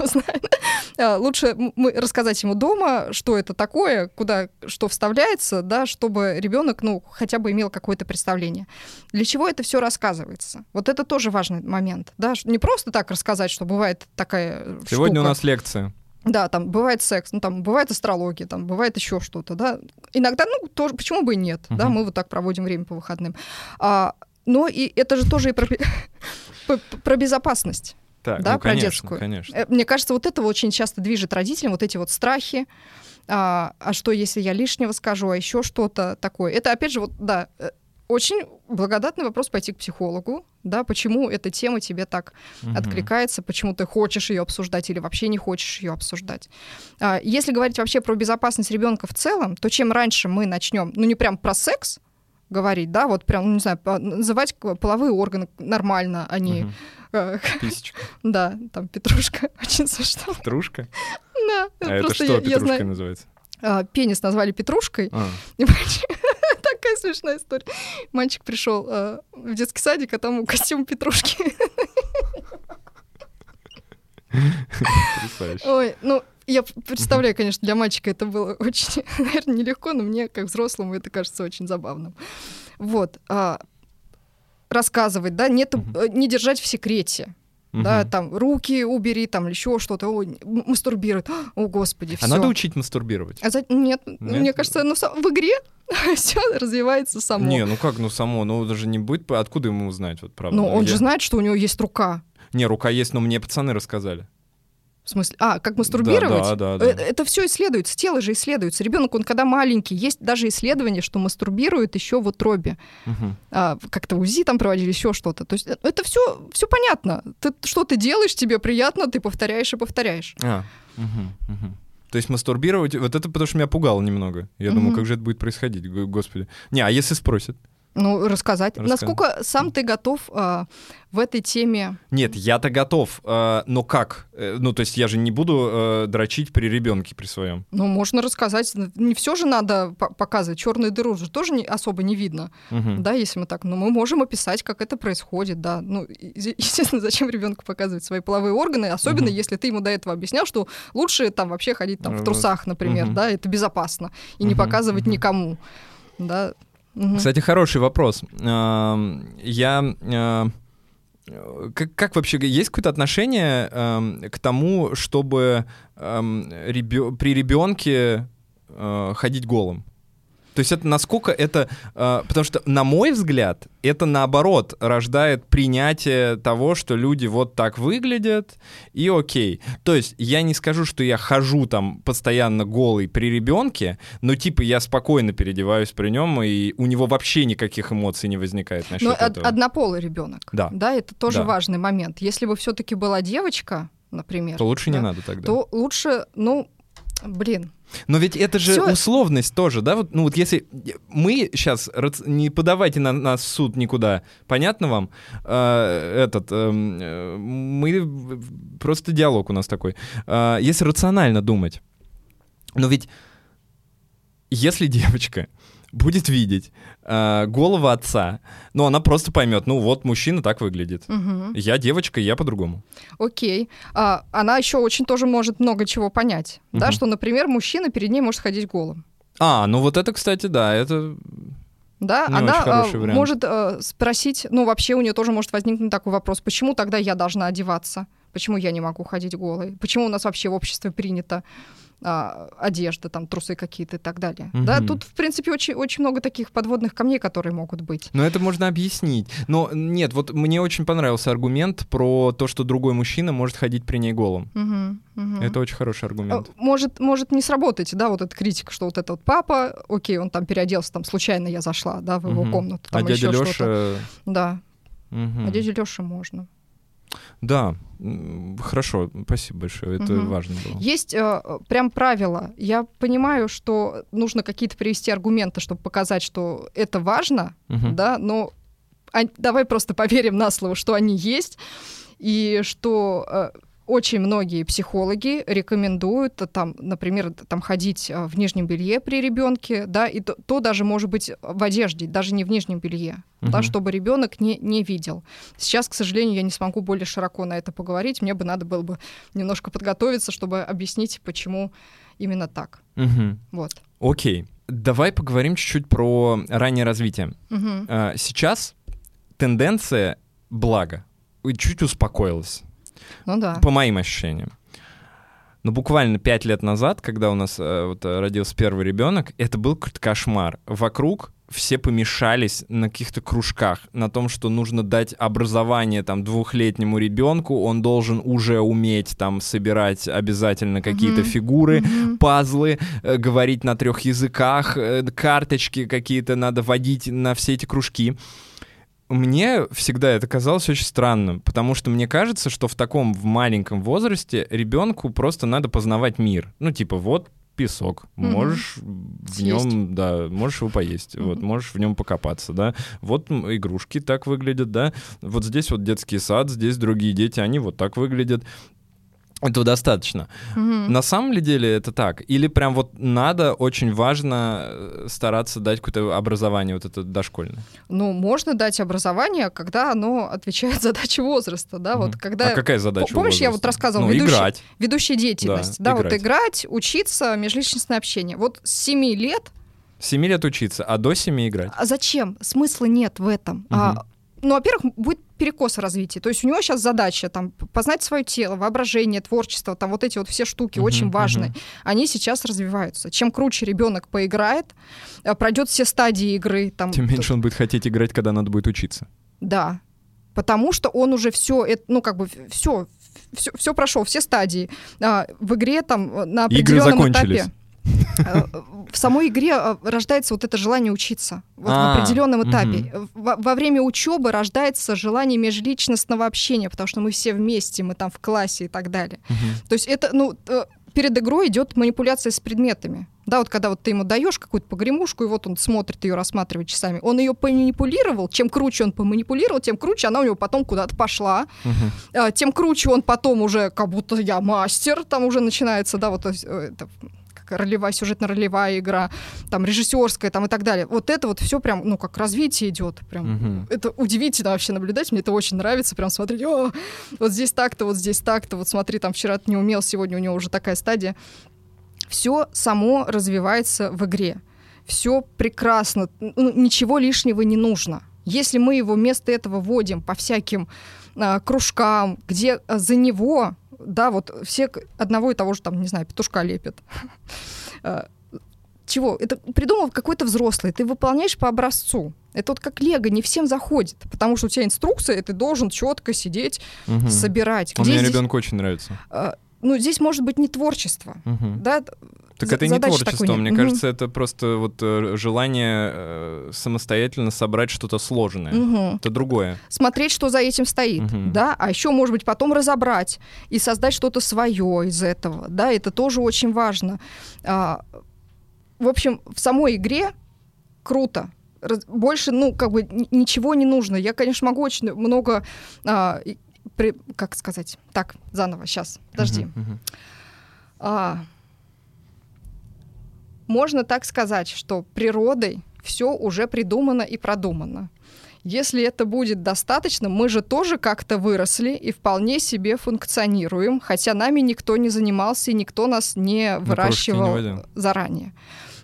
Speaker 2: А, Лучше мы рассказать ему дома, что это такое, куда что вставляется, да, чтобы ребенок, ну, хотя бы имел какое-то представление. Для чего это все рассказывается? Вот это тоже важный момент, да, не просто так рассказать, что бывает такая э,
Speaker 1: Сегодня у
Speaker 2: штука.
Speaker 1: нас лекция.
Speaker 2: Да, там бывает секс, ну там бывает астрология, там бывает еще что-то, да. Иногда, ну, тоже, почему бы и нет, да,
Speaker 1: Мгм.
Speaker 2: мы вот так проводим время по выходным. А, но и это же тоже и про, Про безопасность.
Speaker 1: Так,
Speaker 2: да,
Speaker 1: ну,
Speaker 2: про
Speaker 1: конечно,
Speaker 2: детскую.
Speaker 1: Конечно.
Speaker 2: Э, Мне кажется, вот это очень часто движет родителям, вот эти вот страхи. А, а что, если я лишнего скажу, а еще что-то такое? Это, опять же, вот, да, э, очень благодатный вопрос пойти к психологу, да, почему эта тема тебе так
Speaker 1: Мгм.
Speaker 2: откликается, почему ты хочешь ее обсуждать или вообще не хочешь ее обсуждать. А, Если говорить вообще про безопасность ребенка в целом, то чем раньше мы начнем, ну не прям про секс говорить, да, вот прям, ну, не знаю, называть половые органы нормально, а не, э,
Speaker 1: Писечка.
Speaker 2: да, там петрушка, очень смешно.
Speaker 1: Петрушка?
Speaker 2: Да,
Speaker 1: А это что
Speaker 2: я- я
Speaker 1: петрушкой
Speaker 2: знаю,
Speaker 1: называется?
Speaker 2: а, пенис назвали петрушкой,
Speaker 1: А,
Speaker 2: и смешная история. Мальчик пришел э, в детский садик, а там костюм петрушки. Ой, ну, я представляю, конечно, для мальчика это было очень, наверное, нелегко, но мне, как взрослому, это кажется очень забавным. Вот. а, рассказывать, да, нет,
Speaker 1: Мгм.
Speaker 2: э, не держать в секрете. Да,
Speaker 1: Мгм.
Speaker 2: там руки убери, там еще что-то, м- мастурбирует, о господи, все.
Speaker 1: А надо учить мастурбировать?
Speaker 2: А за- Нет,
Speaker 1: Нет?
Speaker 2: мне кажется, ну, в игре все развивается само.
Speaker 1: Не, ну как, ну само, ну даже не будет, откуда ему узнать, вот правда?
Speaker 2: ну, он
Speaker 1: Я-
Speaker 2: же знает, что у него есть рука.
Speaker 1: Не, рука есть, но мне пацаны рассказали.
Speaker 2: В смысле, а, как мастурбировать?
Speaker 1: Да, да, да,
Speaker 2: Э,
Speaker 1: да.
Speaker 2: Это все исследуется, тело же исследуется. Ребенок, он когда маленький, есть даже исследование, что мастурбирует еще в утробе.
Speaker 1: Мгм.
Speaker 2: А, как-то УЗИ там проводили, еще что-то. То есть э, это все, все понятно. Ты, что ты делаешь, тебе приятно, ты повторяешь и повторяешь.
Speaker 1: А, мгм, мгм. То есть мастурбировать, вот это потому что меня пугало немного. Я думаю,
Speaker 2: Мгм.
Speaker 1: как же это будет происходить, го- господи. Не, а если спросят?
Speaker 2: Ну, рассказать.
Speaker 1: Раска-
Speaker 2: Насколько сам ты готов а, в этой теме?
Speaker 1: Нет, я-то готов, э, но как? Э, Ну, то есть я же не буду э, дрочить при ребенке при своем.
Speaker 2: Ну, можно рассказать. Не все же надо по- показывать. Черную дыру же тоже не, особо не видно.
Speaker 1: Мгм.
Speaker 2: Да, если мы так, но мы можем описать, как это происходит, да. Ну, естественно, зачем ребенку показывать свои половые органы, особенно
Speaker 1: Мгм.
Speaker 2: если ты ему до этого объяснял, что лучше там вообще ходить там в
Speaker 1: Вот.
Speaker 2: трусах, например,
Speaker 1: Мгм.
Speaker 2: да, это безопасно и не
Speaker 1: Мгм,
Speaker 2: показывать
Speaker 1: мгм.
Speaker 2: никому, да. Мгм.
Speaker 1: Кстати, хороший вопрос. Эм, Я... э, Как, как вообще, есть какое-то отношение эм, к тому, чтобы эм, при ребенке э, ходить голым? То есть это насколько это... э, потому что, на мой взгляд, это наоборот рождает принятие того, что люди вот так выглядят, и окей. То есть я не скажу, что я хожу там постоянно голый при ребенке, но типа я спокойно переодеваюсь при нем, и у него вообще никаких эмоций не возникает насчет
Speaker 2: Но од-
Speaker 1: этого.
Speaker 2: однополый ребенок.
Speaker 1: Да.
Speaker 2: Да, это тоже
Speaker 1: Да.
Speaker 2: важный момент. Если бы все-таки была девочка, например,
Speaker 1: То лучше не
Speaker 2: да,
Speaker 1: надо тогда.
Speaker 2: то лучше, ну, блин,
Speaker 1: Но ведь это же
Speaker 2: Всё-
Speaker 1: условность тоже, да? Вот, ну вот если мы сейчас не подавайте на нас в суд никуда, понятно вам? Э, этот э, мы просто диалог у нас такой. Э, если рационально думать, но ведь если девочка будет видеть э, голову отца, ну она просто поймет, ну вот мужчина так выглядит.
Speaker 2: мгм.
Speaker 1: Я девочка, я по-другому.
Speaker 2: Окей. А, она еще очень тоже может много чего понять. Да,
Speaker 1: Мгм.
Speaker 2: что, например, мужчина перед ней может ходить голым.
Speaker 1: А, ну вот это, кстати, да, это
Speaker 2: Да,
Speaker 1: Не
Speaker 2: она а, может а, спросить, ну вообще у нее тоже может возникнуть такой вопрос, почему тогда я должна одеваться? Почему я не могу ходить голой? Почему у нас вообще в обществе принято а, одежда, там трусы какие-то и так далее? Да,
Speaker 1: Мгм.
Speaker 2: тут в принципе очень очень много таких подводных камней, которые могут быть.
Speaker 1: Ну, это можно объяснить. Но нет, вот мне очень понравился аргумент про то, что другой мужчина может ходить при ней голым.
Speaker 2: Мгм, мгм.
Speaker 1: Это очень хороший
Speaker 2: А,
Speaker 1: аргумент.
Speaker 2: Может, может не сработать, да, вот эта критика, что вот это вот папа, окей, он там переоделся, там случайно я зашла, да, в его
Speaker 1: Мгм.
Speaker 2: комнату,
Speaker 1: А
Speaker 2: там
Speaker 1: дядя
Speaker 2: еще
Speaker 1: Леша...
Speaker 2: Да,
Speaker 1: Мгм.
Speaker 2: а дяде Лёше можно.
Speaker 1: Да, хорошо, спасибо большое, это
Speaker 2: Мгм.
Speaker 1: важно было.
Speaker 2: Есть э, прям правила. Я понимаю, что нужно какие-то привести аргументы, чтобы показать, что это важно,
Speaker 1: Мгм.
Speaker 2: да, но а- давай просто поверим на слово, что они есть, и что э, очень многие психологи рекомендуют, э, там, например, там ходить э, в нижнем белье при ребенке, да, и то, то даже может быть в одежде, даже не в нижнем белье, да,
Speaker 1: Мгм.
Speaker 2: чтобы ребенок не, не видел. Сейчас, к сожалению, я не смогу более широко на это поговорить. Мне бы надо было бы немножко подготовиться, чтобы объяснить, почему именно так.
Speaker 1: Мгм.
Speaker 2: Вот.
Speaker 1: Окей, давай поговорим чуть-чуть про раннее развитие. А, Сейчас тенденция благо чуть успокоилась.
Speaker 2: Ну да.
Speaker 1: По моим ощущениям. Но буквально пять лет назад, когда у нас э, вот, э, родился первый ребенок, это был какой-то кошмар. Вокруг все помешались на каких-то кружках, на том, что нужно дать образование там двухлетнему ребенку, он должен уже уметь там собирать обязательно какие-то mm-hmm. фигуры, mm-hmm. пазлы, э, говорить на трех языках, э, карточки какие-то надо водить на все эти кружки мне всегда это казалось очень странным, потому что мне кажется, что в таком в маленьком возрасте ребенку просто надо познавать мир. Ну, типа, вот песок, mm-hmm. можешь в нем, да, можешь его поесть, mm-hmm. вот, можешь в нем покопаться, да. Вот игрушки так выглядят, да. Вот здесь вот детский сад, здесь другие дети, они вот так выглядят. Этого достаточно. Угу. На самом ли деле это так? Или прям вот надо, очень важно э, стараться дать какое-то образование вот это дошкольное?
Speaker 2: Ну, можно дать образование, когда оно отвечает задаче возраста, да, угу. вот когда...
Speaker 1: А какая задача
Speaker 2: Помнишь,
Speaker 1: возраста?
Speaker 2: я вот рассказывала,
Speaker 1: ну,
Speaker 2: ведущий,
Speaker 1: играть.
Speaker 2: ведущая деятельность, да, да играть. вот играть, учиться, межличностное общение. Вот с 7 лет...
Speaker 1: С 7 лет учиться, а до 7 играть?
Speaker 2: А зачем? Смысла нет в этом. Угу. А, ну, во-первых, будет перекос развития. То есть у него сейчас задача там познать свое тело, воображение, творчество, там вот эти вот все штуки uh-huh, очень важные. Uh-huh. Они сейчас развиваются. Чем круче ребенок поиграет, э, пройдет все стадии игры, там.
Speaker 1: Тем меньше он будет хотеть играть, когда надо будет учиться.
Speaker 2: Да, потому что он уже все, ну как бы все, все, все прошел, все стадии. А, в игре там э, на определенном этапе в самой игре э, рождается вот это желание учиться вот а, в определенном этапе. Угу. Во, во время учебы рождается желание межличностного общения, потому что мы все вместе, мы там в классе и так далее. Угу. То есть это, ну, э, перед игрой идет манипуляция с предметами. Да, вот когда вот ты ему даешь какую-то погремушку, и вот он смотрит ее, рассматривает часами, он ее поманипулировал, чем круче он поманипулировал, тем круче она у него потом куда-то пошла, uh-huh. тем круче он потом уже, как будто я мастер, там уже начинается, да, вот это ролевая, сюжетно-ролевая игра, там режиссерская, там и так далее. Вот это вот все прям, ну, как развитие идет. Прям. Угу. Это удивительно вообще наблюдать. Мне это очень нравится. Прям смотреть, о, вот здесь так-то, вот здесь так-то. Вот смотри, там вчера ты не умел, сегодня у него уже такая стадия. Все само развивается в игре. Все прекрасно. Ну, ничего лишнего не нужно. Если мы его вместо этого вводим по всяким э, кружкам, где э, за него да, вот все одного и того же, там, не знаю, петушка лепят. Э, чего? Это придумал какой-то взрослый, ты выполняешь по образцу. Это вот как лего, не всем заходит, потому что у тебя инструкция, и ты должен четко сидеть, угу. собирать.
Speaker 1: Где Мне здесь... ребенку очень нравится.
Speaker 2: Э, ну, здесь может быть не творчество, угу. да,
Speaker 1: так это не творчество, мне угу. кажется, это просто вот э, желание э, самостоятельно собрать что-то сложное. Угу. Это другое.
Speaker 2: Смотреть, что за этим стоит, угу. да, а еще, может быть, потом разобрать и создать что-то свое из этого, да, это тоже очень важно. А, в общем, в самой игре круто, больше, ну, как бы ничего не нужно. Я, конечно, могу очень много, а, при, как сказать, так, заново, сейчас, подожди. Uh-huh, uh-huh. А, можно так сказать, что природой все уже придумано и продумано. Если это будет достаточно, мы же тоже как-то выросли и вполне себе функционируем, хотя нами никто не занимался и никто нас не выращивал не заранее.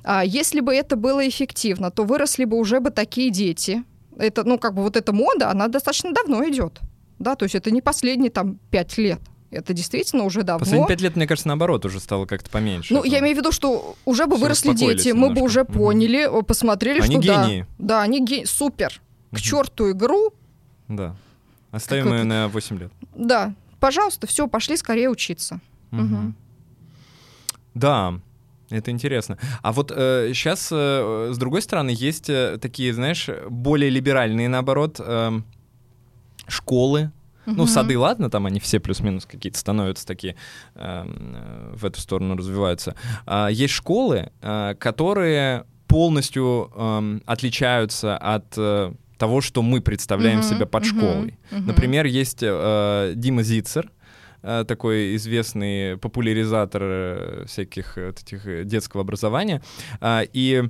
Speaker 2: А если бы это было эффективно, то выросли бы уже бы такие дети. Это, ну, как бы вот эта мода, она достаточно давно идет. Да, то есть это не последние там пять лет. Это действительно уже давно.
Speaker 1: Последние пять лет, мне кажется, наоборот, уже стало как-то поменьше.
Speaker 2: Ну, я имею в виду, что уже бы выросли дети, немножко. мы бы уже поняли, угу. посмотрели,
Speaker 1: они
Speaker 2: что
Speaker 1: гении.
Speaker 2: да. Да, они гении. Супер. К черту игру.
Speaker 1: Да. Оставим ее на 8 лет.
Speaker 2: Да. Пожалуйста, все, пошли скорее учиться. Угу. Угу.
Speaker 1: Да, это интересно. А вот э, сейчас, э, с другой стороны, есть э, такие, знаешь, более либеральные, наоборот, э, школы, ну, сады, ладно, там они все плюс-минус какие-то становятся такие, эм, э, в эту сторону развиваются. А есть школы, э, которые полностью э, отличаются от э, того, что мы представляем mm-hmm. себя под школой. Mm-hmm. Например, есть э, Дима Зицер, э, такой известный популяризатор э, всяких этих детского образования, и Э,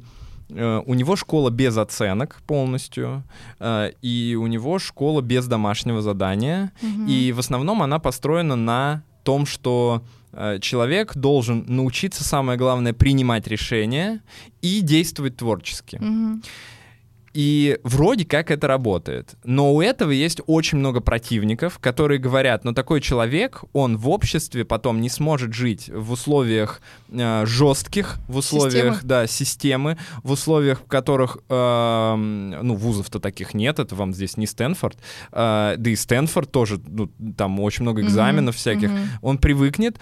Speaker 1: у него школа без оценок полностью, э, и у него школа без домашнего задания. Угу. И в основном она построена на том, что э, человек должен научиться, самое главное, принимать решения и действовать творчески. Угу. И вроде как это работает. Но у этого есть очень много противников, которые говорят, ну такой человек, он в обществе потом не сможет жить в условиях э, жестких, в условиях, системы. да, системы, в условиях, в которых, э, ну, вузов-то таких нет, это вам здесь не Стэнфорд, э, да и Стэнфорд тоже, ну, там очень много экзаменов mm-hmm. всяких. Mm-hmm. Он привыкнет,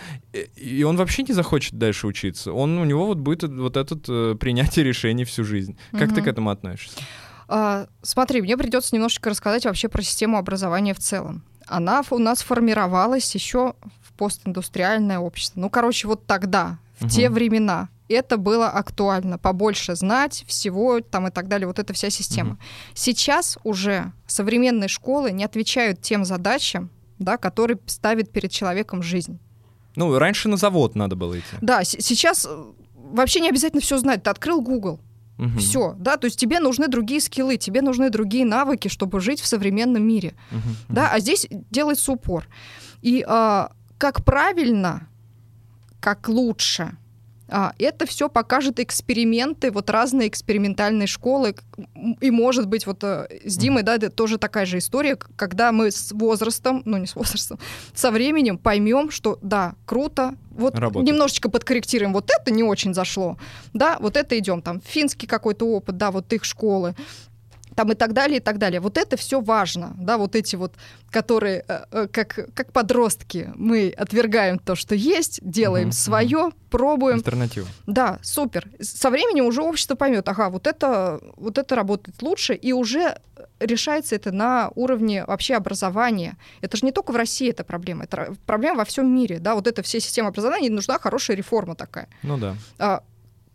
Speaker 1: и он вообще не захочет дальше учиться. Он, у него вот будет вот этот э, принятие решений всю жизнь. Как mm-hmm. ты к этому относишься?
Speaker 2: А, смотри, мне придется немножечко рассказать вообще про систему образования в целом. Она у нас формировалась еще в постиндустриальное общество. Ну, короче, вот тогда, в угу. те времена, это было актуально. Побольше знать всего там и так далее. Вот эта вся система. Угу. Сейчас уже современные школы не отвечают тем задачам, да, которые ставит перед человеком жизнь.
Speaker 1: Ну, раньше на завод надо было идти.
Speaker 2: Да, сейчас э, вообще не обязательно все знать. Ты открыл Google, Угу. Все, да, то есть тебе нужны другие скиллы, тебе нужны другие навыки, чтобы жить в современном мире, угу. да, а здесь делается упор. И а, как правильно, как лучше, это все покажет эксперименты, вот разные экспериментальные школы. И, может быть, вот э, с Димой, да, это тоже такая же история, когда мы с возрастом, ну не с возрастом, со временем поймем, что да, круто, вот Работает. немножечко подкорректируем, вот это не очень зашло, да, вот это идем, там, финский какой-то опыт, да, вот их школы, там и так далее, и так далее. Вот это все важно, да, вот эти вот, которые э, э, как, как подростки мы отвергаем то, что есть, делаем угу, свое, угу. пробуем.
Speaker 1: Альтернативу.
Speaker 2: Да, супер. Со временем уже общество поймет, ага, вот это, вот это работает лучше, и уже решается это на уровне вообще образования. Это же не только в России эта проблема, это проблема во всем мире, да, вот эта вся система образования, нужна хорошая реформа такая.
Speaker 1: Ну да.
Speaker 2: А,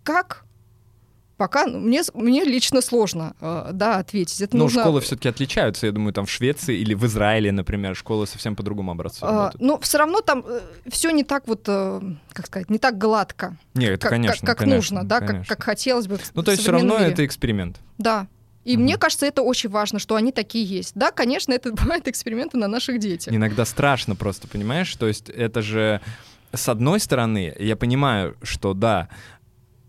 Speaker 2: как пока ну, мне, мне лично сложно э, да, ответить. Это
Speaker 1: Но
Speaker 2: нужно...
Speaker 1: школы все-таки отличаются, я думаю, там в Швеции или в Израиле, например, школы совсем по другому образцу а,
Speaker 2: Но все равно там э, все не так вот, э, как сказать, не так гладко.
Speaker 1: Нет, это
Speaker 2: как,
Speaker 1: конечно.
Speaker 2: Как, как
Speaker 1: конечно,
Speaker 2: нужно, да, как, как хотелось бы.
Speaker 1: Ну, то есть все равно мире. это эксперимент.
Speaker 2: Да. И угу. мне кажется, это очень важно, что они такие есть. Да, конечно, это бывают эксперименты на наших детях.
Speaker 1: Иногда страшно просто, понимаешь? То есть это же с одной стороны, я понимаю, что да,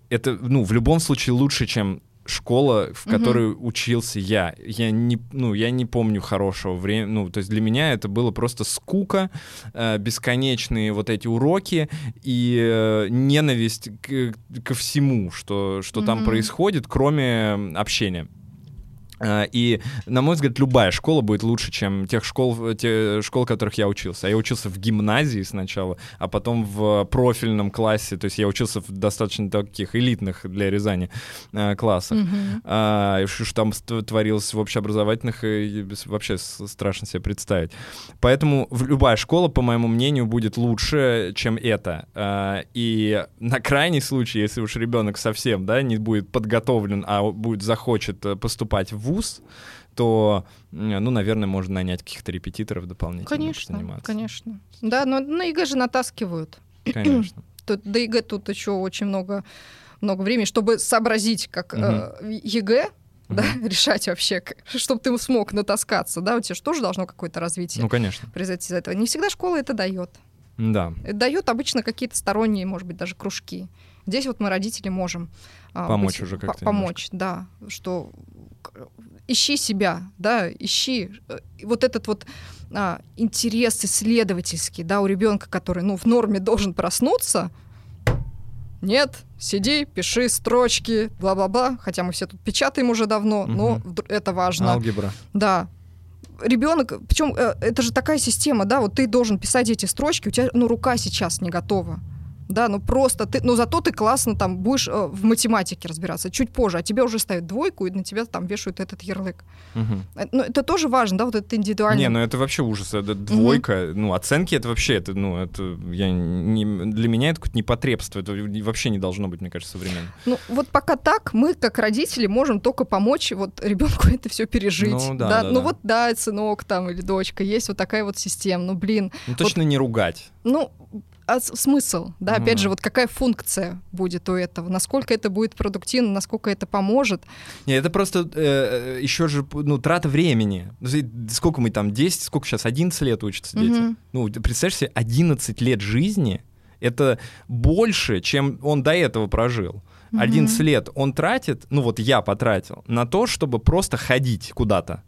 Speaker 1: это, ну, в любом случае лучше, чем школа, в которой угу. учился я. Я не, ну, я не помню хорошего времени. Ну, то есть для меня это было просто скука, э, бесконечные вот эти уроки и э, ненависть к, ко всему, что, что угу. там происходит, кроме общения. Э, и, на мой взгляд, любая школа будет лучше, чем тех школ, те школ, в которых я учился. Я учился в гимназии сначала, а потом в профильном классе. То есть я учился в достаточно таких элитных для Рязани э, классах. Mm-hmm. А, что там творилось в общеобразовательных, вообще страшно себе представить. Поэтому любая школа, по моему мнению, будет лучше, чем это. А, и на крайний случай, если уж ребенок совсем да, не будет подготовлен, а будет захочет э, поступать в вуз, то, ну, наверное, можно нанять каких-то репетиторов дополнительно.
Speaker 2: Конечно,
Speaker 1: заниматься.
Speaker 2: конечно. Да, но на ЕГЭ же натаскивают.
Speaker 1: Конечно.
Speaker 2: Тут, до ЕГЭ тут еще очень много, много времени, чтобы сообразить, как угу. э, ЕГЭ, да, решать вообще, чтобы ты смог натаскаться, да, у тебя же тоже должно какое-то развитие
Speaker 1: ну, конечно.
Speaker 2: произойти из этого. Не всегда школа это дает.
Speaker 1: Да.
Speaker 2: Это дает обычно какие-то сторонние, может быть, даже кружки. Здесь вот мы, родители, можем
Speaker 1: а, помочь быть, уже как-то.
Speaker 2: Помочь, немножко. да, что ищи себя, да, ищи э, вот этот вот а, интерес исследовательский, да, у ребенка, который, ну, в норме должен проснуться. Нет, сиди, пиши строчки, бла-бла-бла. Хотя мы все тут печатаем уже давно, угу. но это важно.
Speaker 1: Алгебра.
Speaker 2: Да, ребенок, причем э, это же такая система, да, вот ты должен писать эти строчки, у тебя, ну, рука сейчас не готова да, ну просто ты, но зато ты классно там будешь э, в математике разбираться чуть позже, а тебе уже ставят двойку и на тебя там вешают этот ярлык. Угу. Но это тоже важно, да, вот это индивидуально.
Speaker 1: Не, ну это вообще ужас, это двойка, угу. ну оценки это вообще, это, ну это я не, для меня это какое-то непотребство, это вообще не должно быть, мне кажется, современно.
Speaker 2: Ну вот пока так, мы как родители можем только помочь вот ребенку это все пережить, ну, да, да, да, ну да. вот да, сынок там или дочка, есть вот такая вот система, ну блин.
Speaker 1: Ну точно
Speaker 2: вот,
Speaker 1: не ругать.
Speaker 2: Ну а смысл, да, mm. опять же, вот какая функция будет у этого, насколько это будет продуктивно, насколько это поможет.
Speaker 1: Не, это просто э, э еще же, ну, трата времени. Сколько мы там, 10, сколько сейчас, 11 лет учатся дети? Mm-hmm. Ну, представляешь себе, 11 лет жизни — это больше, чем он до этого прожил. 11 лет он тратит, ну вот я потратил, на то, чтобы просто ходить куда-то.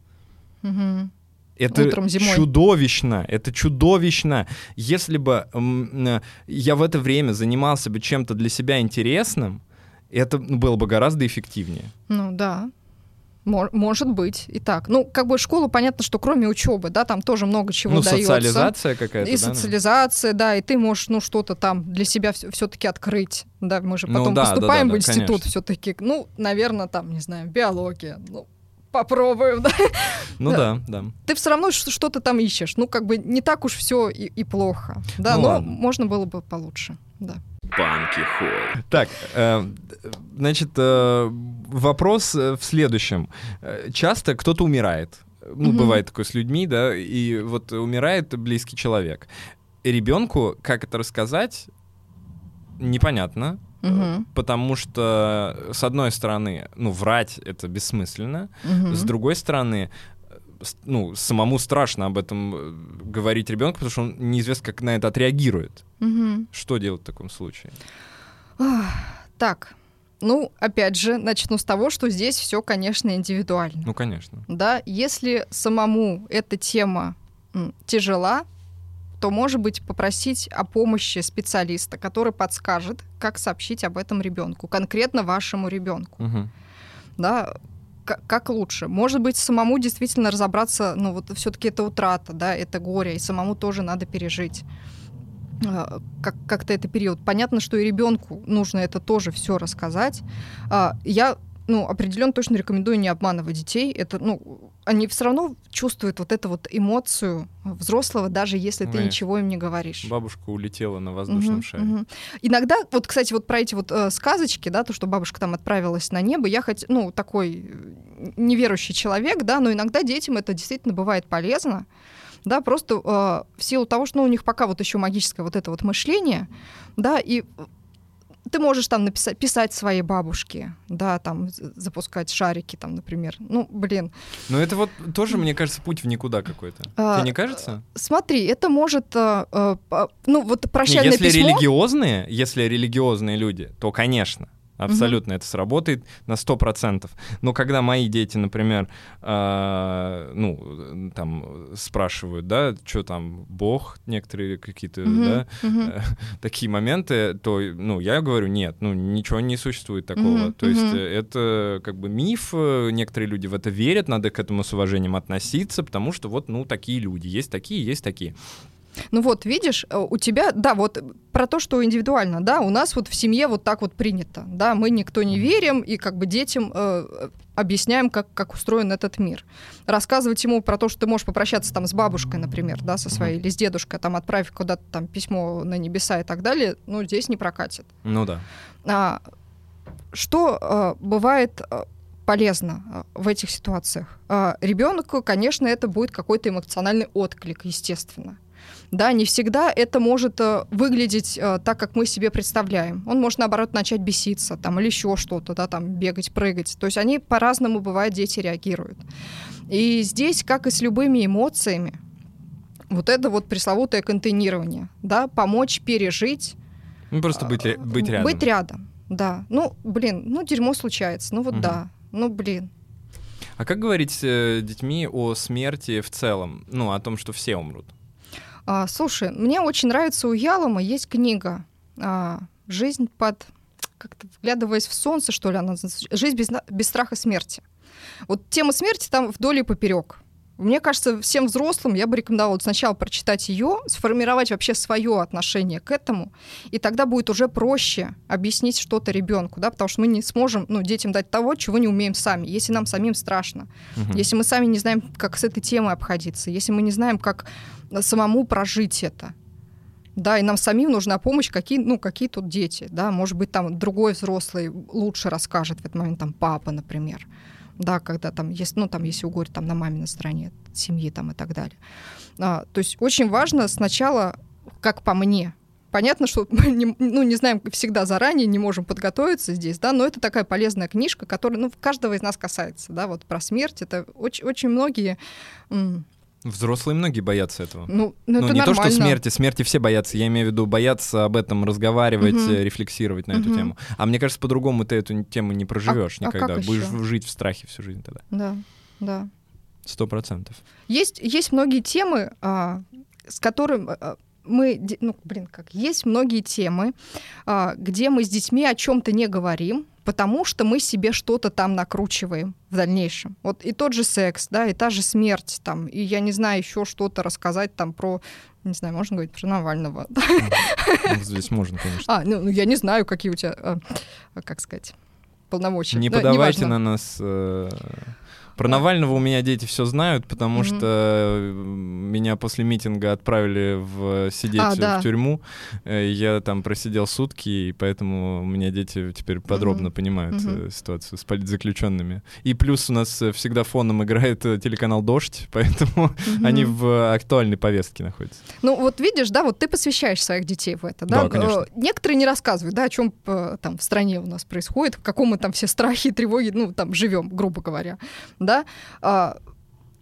Speaker 2: Мгм.
Speaker 1: Это
Speaker 2: Утром, зимой.
Speaker 1: чудовищно, это чудовищно. Если бы м, я в это время занимался бы чем-то для себя интересным, это было бы гораздо эффективнее.
Speaker 2: Ну да. Мо- Может быть и так. Ну, как бы школа, понятно, что кроме учебы, да, там тоже много чего
Speaker 1: ну,
Speaker 2: дается.
Speaker 1: социализация какая-то,
Speaker 2: И
Speaker 1: да, ну?
Speaker 2: социализация, да, и ты можешь, ну, что-то там для себя все-таки открыть. Да, мы же
Speaker 1: Ну
Speaker 2: потом
Speaker 1: да, да,
Speaker 2: поступаем
Speaker 1: да,
Speaker 2: в
Speaker 1: да,
Speaker 2: институт
Speaker 1: конечно.
Speaker 2: все-таки. Ну, наверное, там, не знаю, биология. Ну, попробуем, да.
Speaker 1: Ну
Speaker 2: да.
Speaker 1: да.
Speaker 2: Ты все равно что-то там ищешь. Ну, как бы не так уж все и, и плохо. Да,
Speaker 1: Ну
Speaker 2: но
Speaker 1: ладно.
Speaker 2: можно было бы получше. Да.
Speaker 1: Так, э, значит, э, вопрос э, в следующем. Э, Часто кто-то умирает. Ну,
Speaker 2: Мгм.
Speaker 1: бывает такое с людьми, да, и вот умирает близкий человек. Ребенку, как это рассказать, непонятно,
Speaker 2: Мгм.
Speaker 1: потому что, с одной стороны, ну, врать это бессмысленно,
Speaker 2: Мгм.
Speaker 1: с другой стороны, э, ну, самому страшно об этом э, говорить ребенку, потому что он неизвестно, как на это отреагирует.
Speaker 2: Мгм.
Speaker 1: Что делать в таком случае?
Speaker 2: Так, ну, опять же, начну с того, что здесь все, конечно, индивидуально.
Speaker 1: Ну, конечно.
Speaker 2: Да, если самому эта тема тяжела, то, может быть, попросить о помощи специалиста, который подскажет, как сообщить об этом ребенку, конкретно вашему ребенку.
Speaker 1: Мгм.
Speaker 2: Да, как лучше. Может быть, самому действительно разобраться, ну вот все-таки это утрата, да, это горе, и самому тоже надо пережить а, как- как-то это период. Понятно, что и ребенку нужно это тоже все рассказать. А, Я ну, определенно точно рекомендую не обманывать детей. Это, ну, они все равно чувствуют вот эту вот эмоцию взрослого, даже если ты
Speaker 1: Конечно.
Speaker 2: ничего им не говоришь.
Speaker 1: Бабушка улетела на воздушном
Speaker 2: Мгм,
Speaker 1: шаре.
Speaker 2: мгм. Иногда, вот, кстати, вот про эти вот э, сказочки, да, то, что бабушка там отправилась на небо, я хоть, ну, такой э, неверующий человек, да, но иногда детям это действительно бывает полезно, да, просто э, в силу того, что ну, у них пока вот еще магическое вот это вот мышление, да, и ты можешь там написать, писать своей бабушке, да, там запускать шарики, там, например. Ну, блин,
Speaker 1: Но это вот тоже, мне кажется, путь в никуда какой-то.
Speaker 2: А,
Speaker 1: Тебе не кажется?
Speaker 2: смотри, это может, э, э, по- ну, вот
Speaker 1: Не,
Speaker 2: прощальное
Speaker 1: если
Speaker 2: письмо.
Speaker 1: религиозные, если религиозные люди, то, конечно, абсолютно это сработает на 100%. Но когда мои дети, например, а, ну, там, спрашивают, да, что там, Бог, некоторые какие-то,
Speaker 2: Мгм,
Speaker 1: да,
Speaker 2: мгм.
Speaker 1: э, такие моменты, то, ну, я говорю, нет, ну, ничего не существует такого.
Speaker 2: Мгм,
Speaker 1: То есть э, это как бы миф, э, некоторые люди в это верят, надо к этому с уважением относиться, потому что вот, ну, такие люди, есть такие, есть такие.
Speaker 2: Ну вот, видишь, э, у тебя, да, вот про то, что индивидуально, да, у нас вот в семье вот так вот принято, да, мы никто не верим и как бы детям э, объясняем, как, как устроен этот мир. Рассказывать ему про то, что ты можешь попрощаться там с бабушкой, например, да, со своей, или с дедушкой, там отправив куда-то там письмо на небеса и так далее, ну, здесь не прокатит.
Speaker 1: Ну да.
Speaker 2: А, что э, бывает э, полезно э, в этих ситуациях? Ребенку, конечно, это будет какой-то эмоциональный отклик, естественно. Да, не всегда это может э, выглядеть э, так, как мы себе представляем. Он может, наоборот, начать беситься там, или еще что-то, да, там, бегать, прыгать. То есть они по-разному, бывает, дети реагируют. И здесь, как и с любыми эмоциями, вот это вот пресловутое контейнирование, да, помочь пережить
Speaker 1: Ну, просто быть, ре- быть рядом.
Speaker 2: быть рядом, да. Ну, блин, ну, дерьмо случается. Ну, вот
Speaker 1: Мгм.
Speaker 2: да. Ну, блин.
Speaker 1: А как говорить с э, детьми о смерти в целом? Ну, о том, что все умрут.
Speaker 2: А, слушай, мне очень нравится у Ялома есть книга а, «Жизнь под...» Как-то вглядываясь в солнце, что ли, она? «Жизнь без, без страха смерти». Вот тема смерти там вдоль и поперек. Мне кажется, всем взрослым я бы рекомендовала сначала прочитать ее, сформировать вообще свое отношение к этому, и тогда будет уже проще объяснить что-то ребенку, да, потому что мы не сможем ну, детям дать того, чего не умеем сами, если нам самим страшно.
Speaker 1: Мгм.
Speaker 2: Если мы сами не знаем, как с этой темой обходиться, если мы не знаем, как э, самому прожить это. Да, и нам самим нужна помощь, какие, ну, какие тут дети, да, может быть, там другой взрослый лучше расскажет в этот момент, там, папа, например, да, когда там есть, ну, там, если угорь там на маминой стороне семьи там и так далее. А, то есть очень важно сначала, как по мне, Понятно, что мы не, ну, не знаем всегда заранее, не можем подготовиться здесь, да, но это такая полезная книжка, которая ну, каждого из нас касается, да, вот про смерть. Это очень, очень многие
Speaker 1: Взрослые многие боятся этого.
Speaker 2: Ну, ну,
Speaker 1: ну
Speaker 2: это
Speaker 1: не
Speaker 2: нормально.
Speaker 1: то, что смерти, смерти все боятся. Я имею в виду бояться об этом разговаривать, э, рефлексировать на эту
Speaker 2: Мгм.
Speaker 1: тему. А мне кажется, по-другому ты эту тему не проживешь
Speaker 2: а
Speaker 1: никогда.
Speaker 2: как
Speaker 1: Будешь
Speaker 2: ещё?
Speaker 1: жить в страхе всю жизнь тогда.
Speaker 2: Да, да.
Speaker 1: Сто процентов.
Speaker 2: Есть, есть многие темы, а, с которыми а, мы, ну, блин, как, есть многие темы, а, где мы с детьми о чем-то не говорим, потому что мы себе что-то там накручиваем в дальнейшем. Вот и тот же секс, да, и та же смерть, там, и я не знаю, еще что-то рассказать там про, не знаю, можно говорить про Навального.
Speaker 1: Ну, Здесь можно, конечно.
Speaker 2: А, ну, ну, я не знаю, какие у тебя, а, как сказать, полномочия.
Speaker 1: Не
Speaker 2: Ну,
Speaker 1: подавайте на нас. Э, Про Навального у меня дети все знают, потому
Speaker 2: Мгм.
Speaker 1: что э, меня после митинга отправили в сидеть
Speaker 2: А, да.
Speaker 1: в тюрьму. Э, Я там просидел сутки, и поэтому у меня дети теперь подробно
Speaker 2: Мгм.
Speaker 1: понимают э, ситуацию с политзаключенными. И плюс у нас э, всегда фоном играет э, телеканал Дождь, поэтому
Speaker 2: Мгм.
Speaker 1: они в актуальной повестке находятся.
Speaker 2: Ну вот видишь, да, вот ты посвящаешь своих детей в это, да?
Speaker 1: Да, конечно.
Speaker 2: Э, Некоторые не рассказывают, да, о чем там в стране у нас происходит, в каком мы там все страхи и тревоги, ну там живем, грубо говоря, да? А,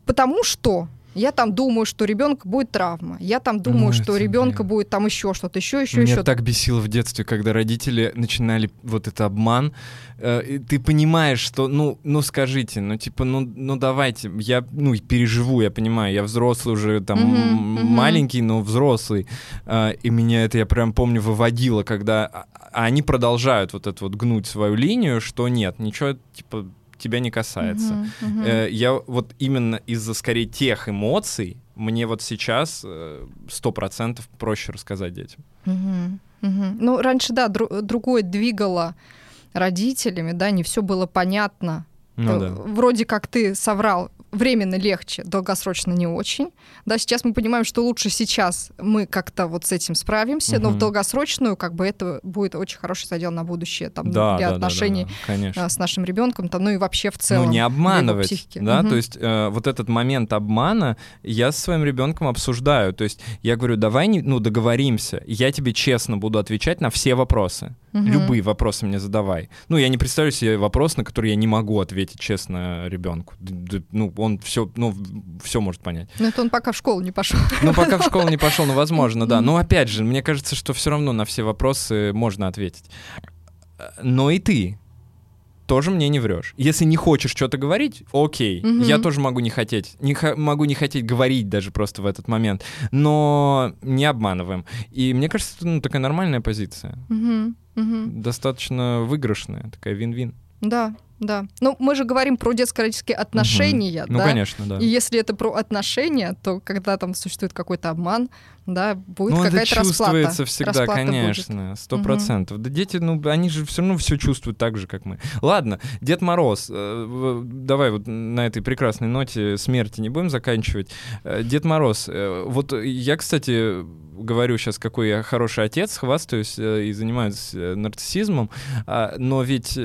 Speaker 2: потому что я там думаю, что ребенка будет травма, я там думаю,
Speaker 1: Ну,
Speaker 2: что ребенка
Speaker 1: блин.
Speaker 2: будет там еще что-то, еще, еще,
Speaker 1: Меня
Speaker 2: еще.
Speaker 1: так бесило в детстве, когда родители начинали вот это обман. Э, ты понимаешь, что, ну, ну скажите, ну типа, ну, ну давайте, я, ну переживу, я понимаю, я взрослый уже там
Speaker 2: мгм.
Speaker 1: маленький, но взрослый, Э, и меня это я прям помню выводило, когда а- а они продолжают вот это вот гнуть свою линию, что нет, ничего типа тебя не касается.
Speaker 2: Мгм.
Speaker 1: Э, Я вот именно из-за скорее тех эмоций мне вот сейчас сто процентов проще рассказать детям.
Speaker 2: Мгм, мгм. Ну, раньше, да, дру- другое двигало родителями, да, не все было понятно.
Speaker 1: Ну
Speaker 2: Э,
Speaker 1: да.
Speaker 2: Вроде как ты соврал, временно легче, долгосрочно не очень. Да, сейчас мы понимаем, что лучше сейчас мы как-то вот с этим справимся, но в долгосрочную как бы это будет очень хороший задел на будущее там,
Speaker 1: Да,
Speaker 2: для
Speaker 1: да, да, да,
Speaker 2: отношений
Speaker 1: да, конечно.
Speaker 2: а, с нашим ребенком, там, ну и вообще в целом.
Speaker 1: ну, не обманывать, да,
Speaker 2: Мгм.
Speaker 1: то есть э, вот этот момент обмана я со своим ребенком обсуждаю, то есть я говорю, давай, не, ну, договоримся, я тебе честно буду отвечать на все вопросы,
Speaker 2: Мгм.
Speaker 1: любые вопросы мне задавай. Ну, я не представляю себе вопрос, на который я не могу ответить честно ребенку. Ну, он все, ну, все может понять.
Speaker 2: Ну, это он пока в школу не пошел.
Speaker 1: Ну, пока в школу не пошел, ну, возможно, да. Но опять же, мне кажется, что все равно на все вопросы можно ответить. Но и ты тоже мне не врешь. Если не хочешь что-то говорить, окей,
Speaker 2: Мгм.
Speaker 1: я тоже могу не хотеть, не ха- могу не хотеть говорить даже просто в этот момент, но не обманываем. И мне кажется, это ну, такая нормальная позиция,
Speaker 2: Мгм, мгм.
Speaker 1: достаточно выигрышная, такая вин-вин.
Speaker 2: Да, да. Ну, мы же говорим про детско-родительские отношения,
Speaker 1: Ну,
Speaker 2: да?
Speaker 1: конечно, да.
Speaker 2: И если это про отношения, то когда там существует какой-то обман, да, будет
Speaker 1: ну, это
Speaker 2: какая-то
Speaker 1: чувствуется
Speaker 2: расплата.
Speaker 1: всегда,
Speaker 2: Расплата
Speaker 1: конечно, сто процентов. Да дети, ну, они же все равно все чувствуют так же, как мы. Ладно, Дед Мороз, э, давай вот на этой прекрасной ноте смерти не будем заканчивать. Э, Дед Мороз, э, вот я, кстати, говорю сейчас, какой я хороший отец, хвастаюсь э, и занимаюсь э, нарциссизмом, а, но ведь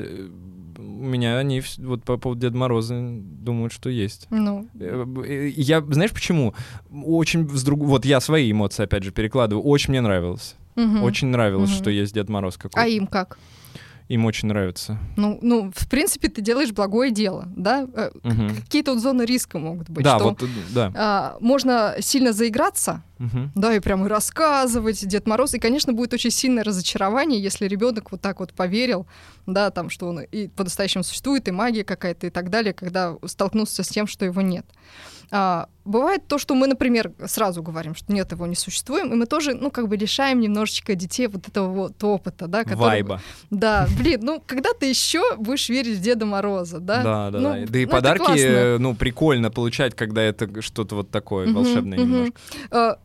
Speaker 1: меня они вот по поводу Деда Мороза думают, что есть.
Speaker 2: Ну,
Speaker 1: Э, э, Я, знаешь почему? Очень с друг... Вот я свои эмоции, опять же, перекладываю. Очень мне нравилось.
Speaker 2: мгм.
Speaker 1: Очень нравилось,
Speaker 2: Мгм.
Speaker 1: что есть Дед Мороз какой-то.
Speaker 2: А им как?
Speaker 1: Им очень нравится.
Speaker 2: Ну, ну, в принципе, ты делаешь благое дело, да? Э,
Speaker 1: Мгм.
Speaker 2: Какие-то вот зоны риска могут быть.
Speaker 1: Да,
Speaker 2: что,
Speaker 1: вот, э, да.
Speaker 2: а, можно сильно заиграться,
Speaker 1: Мгм.
Speaker 2: да, и прям и рассказывать Дед Мороз. И, конечно, будет очень сильное разочарование, если ребенок вот так вот поверил, да, там, что он и по-настоящему существует, и магия какая-то и так далее, когда столкнулся с тем, что его нет. А, бывает то, что мы, например, сразу говорим, что нет, его не существует, и мы тоже, ну, как бы лишаем немножечко детей вот этого вот опыта, да, который...
Speaker 1: Вайба.
Speaker 2: Да, блин, ну, когда ты еще будешь верить в Деда Мороза, да?
Speaker 1: Да, да,
Speaker 2: Ну,
Speaker 1: да. Да и
Speaker 2: ну,
Speaker 1: подарки, э, ну, прикольно получать, когда это что-то вот такое волшебное немножко.
Speaker 2: Э,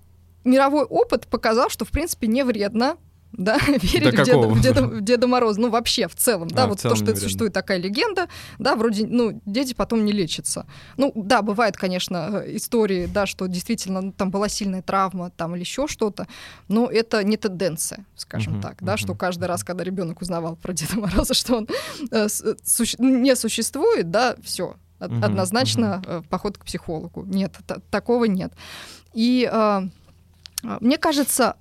Speaker 2: мировой опыт показал, что, в принципе, не вредно да, верить в Деда, в, Деда, в Деда Мороза, ну вообще в целом, да,
Speaker 1: А,
Speaker 2: вот
Speaker 1: целом
Speaker 2: то, что
Speaker 1: вредно.
Speaker 2: существует такая легенда, да, вроде, ну, дети потом не лечатся. Ну, да, бывают, конечно, э, истории, да, что действительно ну, там была сильная травма, там или еще что-то, но это не тенденция, скажем
Speaker 1: Мгм,
Speaker 2: так, да, что
Speaker 1: мгм,
Speaker 2: каждый раз, когда ребенок узнавал про Деда Мороза, что он э, э, суще- не существует, да, все,
Speaker 1: Мгм,
Speaker 2: однозначно э, поход к психологу. Нет, та- такого нет. И э, мне кажется,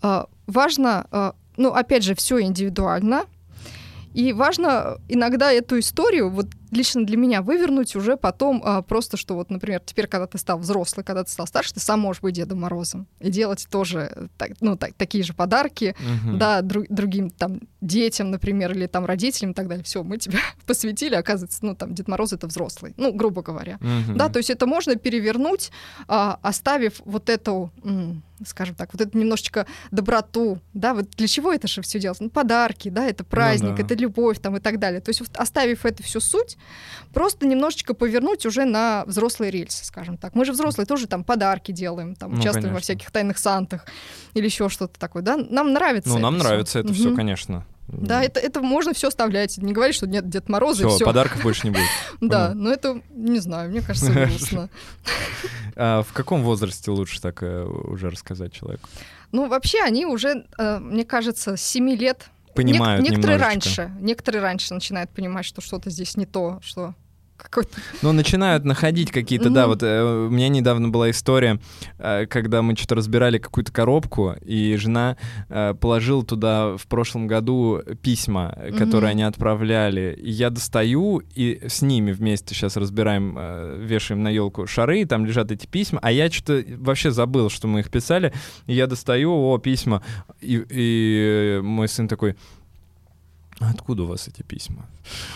Speaker 2: важно, ну, опять же, все индивидуально. И важно иногда эту историю, вот лично для меня вывернуть уже потом а, просто, что вот, например, теперь, когда ты стал взрослый, когда ты стал старше, ты сам можешь быть Дедом Морозом и делать тоже так, ну, так, такие же подарки, угу. да, друг, другим там детям, например, или там родителям и так далее. Все, мы тебя посвятили, оказывается, ну там Дед Мороз это взрослый, ну грубо говоря, угу. да, то есть это можно перевернуть, а, оставив вот эту скажем так, вот это немножечко доброту, да, вот для чего это же все делать? Ну, подарки, да, это праздник, ну, да. это любовь там и так далее. То есть вот, оставив эту всю суть, просто немножечко повернуть уже на взрослые рельсы, скажем так. Мы же взрослые тоже там подарки делаем, там ну, участвуем конечно. во всяких тайных сантах или еще что-то такое, да? Нам нравится.
Speaker 1: Ну, нам
Speaker 2: это
Speaker 1: нравится
Speaker 2: всё.
Speaker 1: это все, конечно.
Speaker 2: Да, это, это можно все оставлять. Не говорить, что нет Дед Мороза
Speaker 1: все,
Speaker 2: и все.
Speaker 1: подарков больше не будет.
Speaker 2: Да, но это, не знаю, мне кажется, грустно.
Speaker 1: А в каком возрасте лучше так э, уже рассказать человеку?
Speaker 2: Ну, вообще, они уже, э, мне кажется, с 7 лет
Speaker 1: понимают
Speaker 2: Некоторые раньше, некоторые раньше начинают понимать, что что-то здесь не то, что какой-то...
Speaker 1: Ну, начинают находить какие-то, да, вот э, у меня недавно была история, э, когда мы что-то разбирали какую-то коробку, и жена э, положила туда в прошлом году письма, которые они отправляли. И я достаю, и с ними вместе сейчас разбираем, вешаем на елку шары, и там лежат эти письма, а я что-то вообще забыл, что мы их писали, и я достаю, о, письма, и, и мой сын такой, откуда у вас эти письма?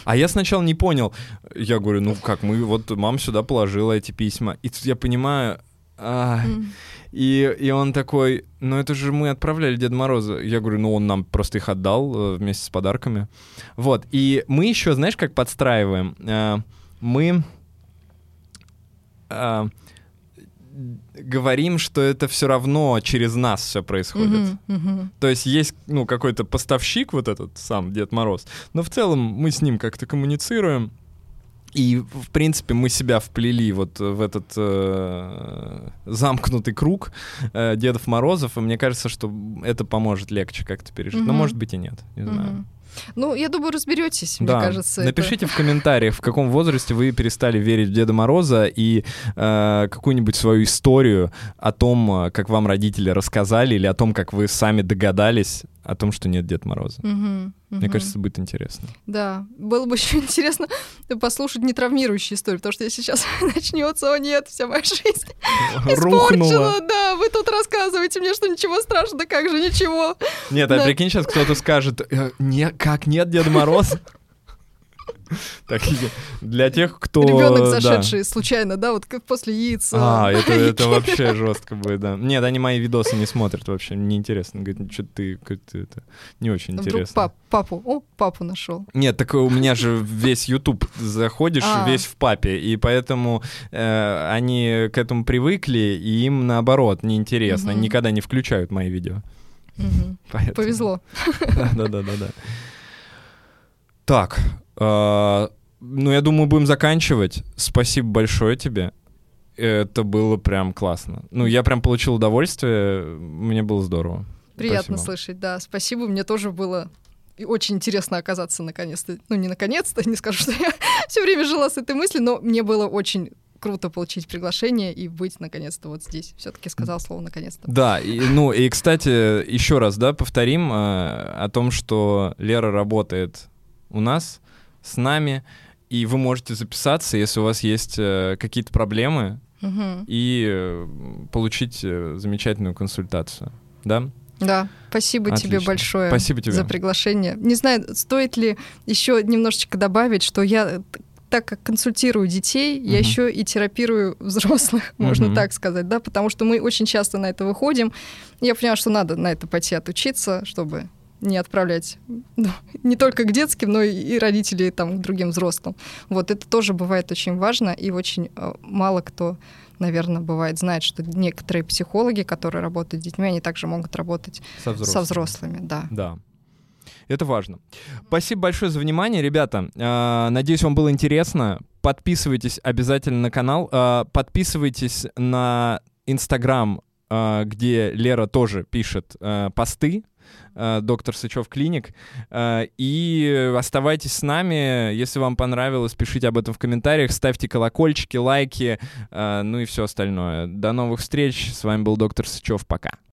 Speaker 1: А я сначала не понял. Я говорю, ну как, мы вот мама сюда положила эти письма. И тут я понимаю, а, mm. и, и он такой, ну это же мы отправляли Деда Мороза. Я говорю, ну он нам просто их отдал э, вместе с подарками. Вот, и мы еще, знаешь, как подстраиваем? Э, мы... Говорим, что это все равно через нас все происходит. Uh-huh, uh-huh. То есть есть ну какой-то поставщик вот этот сам Дед Мороз, но в целом мы с ним как-то коммуницируем. И, в принципе, мы себя вплели вот в этот э, замкнутый круг э, Дедов Морозов, и мне кажется, что это поможет легче как-то пережить. Uh-huh. Но, может быть, и нет, не знаю.
Speaker 2: Ну, я думаю, разберетесь, да. мне кажется.
Speaker 1: Напишите
Speaker 2: это...
Speaker 1: в комментариях, в каком возрасте вы перестали верить в Деда Мороза и э, какую-нибудь свою историю о том, как вам родители рассказали, или о том, как вы сами догадались о том, что нет Деда Мороза. Угу, угу. Мне кажется, будет интересно.
Speaker 2: Да, было бы еще интересно послушать нетравмирующие истории, потому что если сейчас начнется, о нет, вся моя жизнь испорчена, да, вы тут рассказываете мне, что ничего страшного, да как же ничего.
Speaker 1: Нет, а прикинь, сейчас кто-то скажет, «Э, как нет Деда Мороза? Так, для тех, кто...
Speaker 2: Ребенок, зашедший да. случайно, да, вот как после яиц.
Speaker 1: А, это, это вообще жестко будет, да. Нет, они мои видосы не смотрят вообще, неинтересно. Говорит, «Ну, что ты, ты это не очень Вдруг интересно.
Speaker 2: Пап, папу, о, папу нашел.
Speaker 1: Нет, так у меня же весь YouTube заходишь, а. весь в папе, и поэтому э, они к этому привыкли, и им наоборот неинтересно, угу. никогда не включают мои видео.
Speaker 2: Угу. Поэтому... Повезло.
Speaker 1: Да-да-да-да. Так, ну я думаю, будем заканчивать. Спасибо большое тебе. Это было прям классно. Ну, я прям получил удовольствие, мне было здорово.
Speaker 2: Приятно
Speaker 1: Спасибо.
Speaker 2: слышать, да. Спасибо, мне тоже было и очень интересно оказаться наконец-то. Ну, не наконец-то, не скажу, что я все время жила с этой мыслью, но мне было очень круто получить приглашение и быть наконец-то вот здесь. Все-таки сказал слово наконец-то.
Speaker 1: Да, и, ну и кстати, еще раз, да, повторим э, о том, что Лера работает у нас, с нами, и вы можете записаться, если у вас есть э, какие-то проблемы, угу. и э, получить э, замечательную консультацию. Да?
Speaker 2: Да, спасибо Отлично. тебе большое
Speaker 1: спасибо тебе.
Speaker 2: за приглашение. Не знаю, стоит ли еще немножечко добавить, что я так как консультирую детей, uh-huh. я еще и терапирую взрослых, uh-huh. можно так сказать, да, потому что мы очень часто на это выходим. Я поняла, что надо на это пойти отучиться, чтобы не отправлять ну, не только к детским, но и родителей там, к другим взрослым. Вот это тоже бывает очень важно, и очень э, мало кто, наверное, бывает знает, что некоторые психологи, которые работают с детьми, они также могут работать со взрослыми. Со взрослыми да.
Speaker 1: да. Это важно. Спасибо большое за внимание, ребята. Э, надеюсь, вам было интересно. Подписывайтесь обязательно на канал. Э, подписывайтесь на Инстаграм, где Лера тоже пишет посты Э, доктор Сычев Клиник. Э, и оставайтесь с нами. Если вам понравилось, пишите об этом в комментариях, ставьте колокольчики, лайки, э, ну и все остальное. До новых встреч. С вами был доктор Сычев. Пока.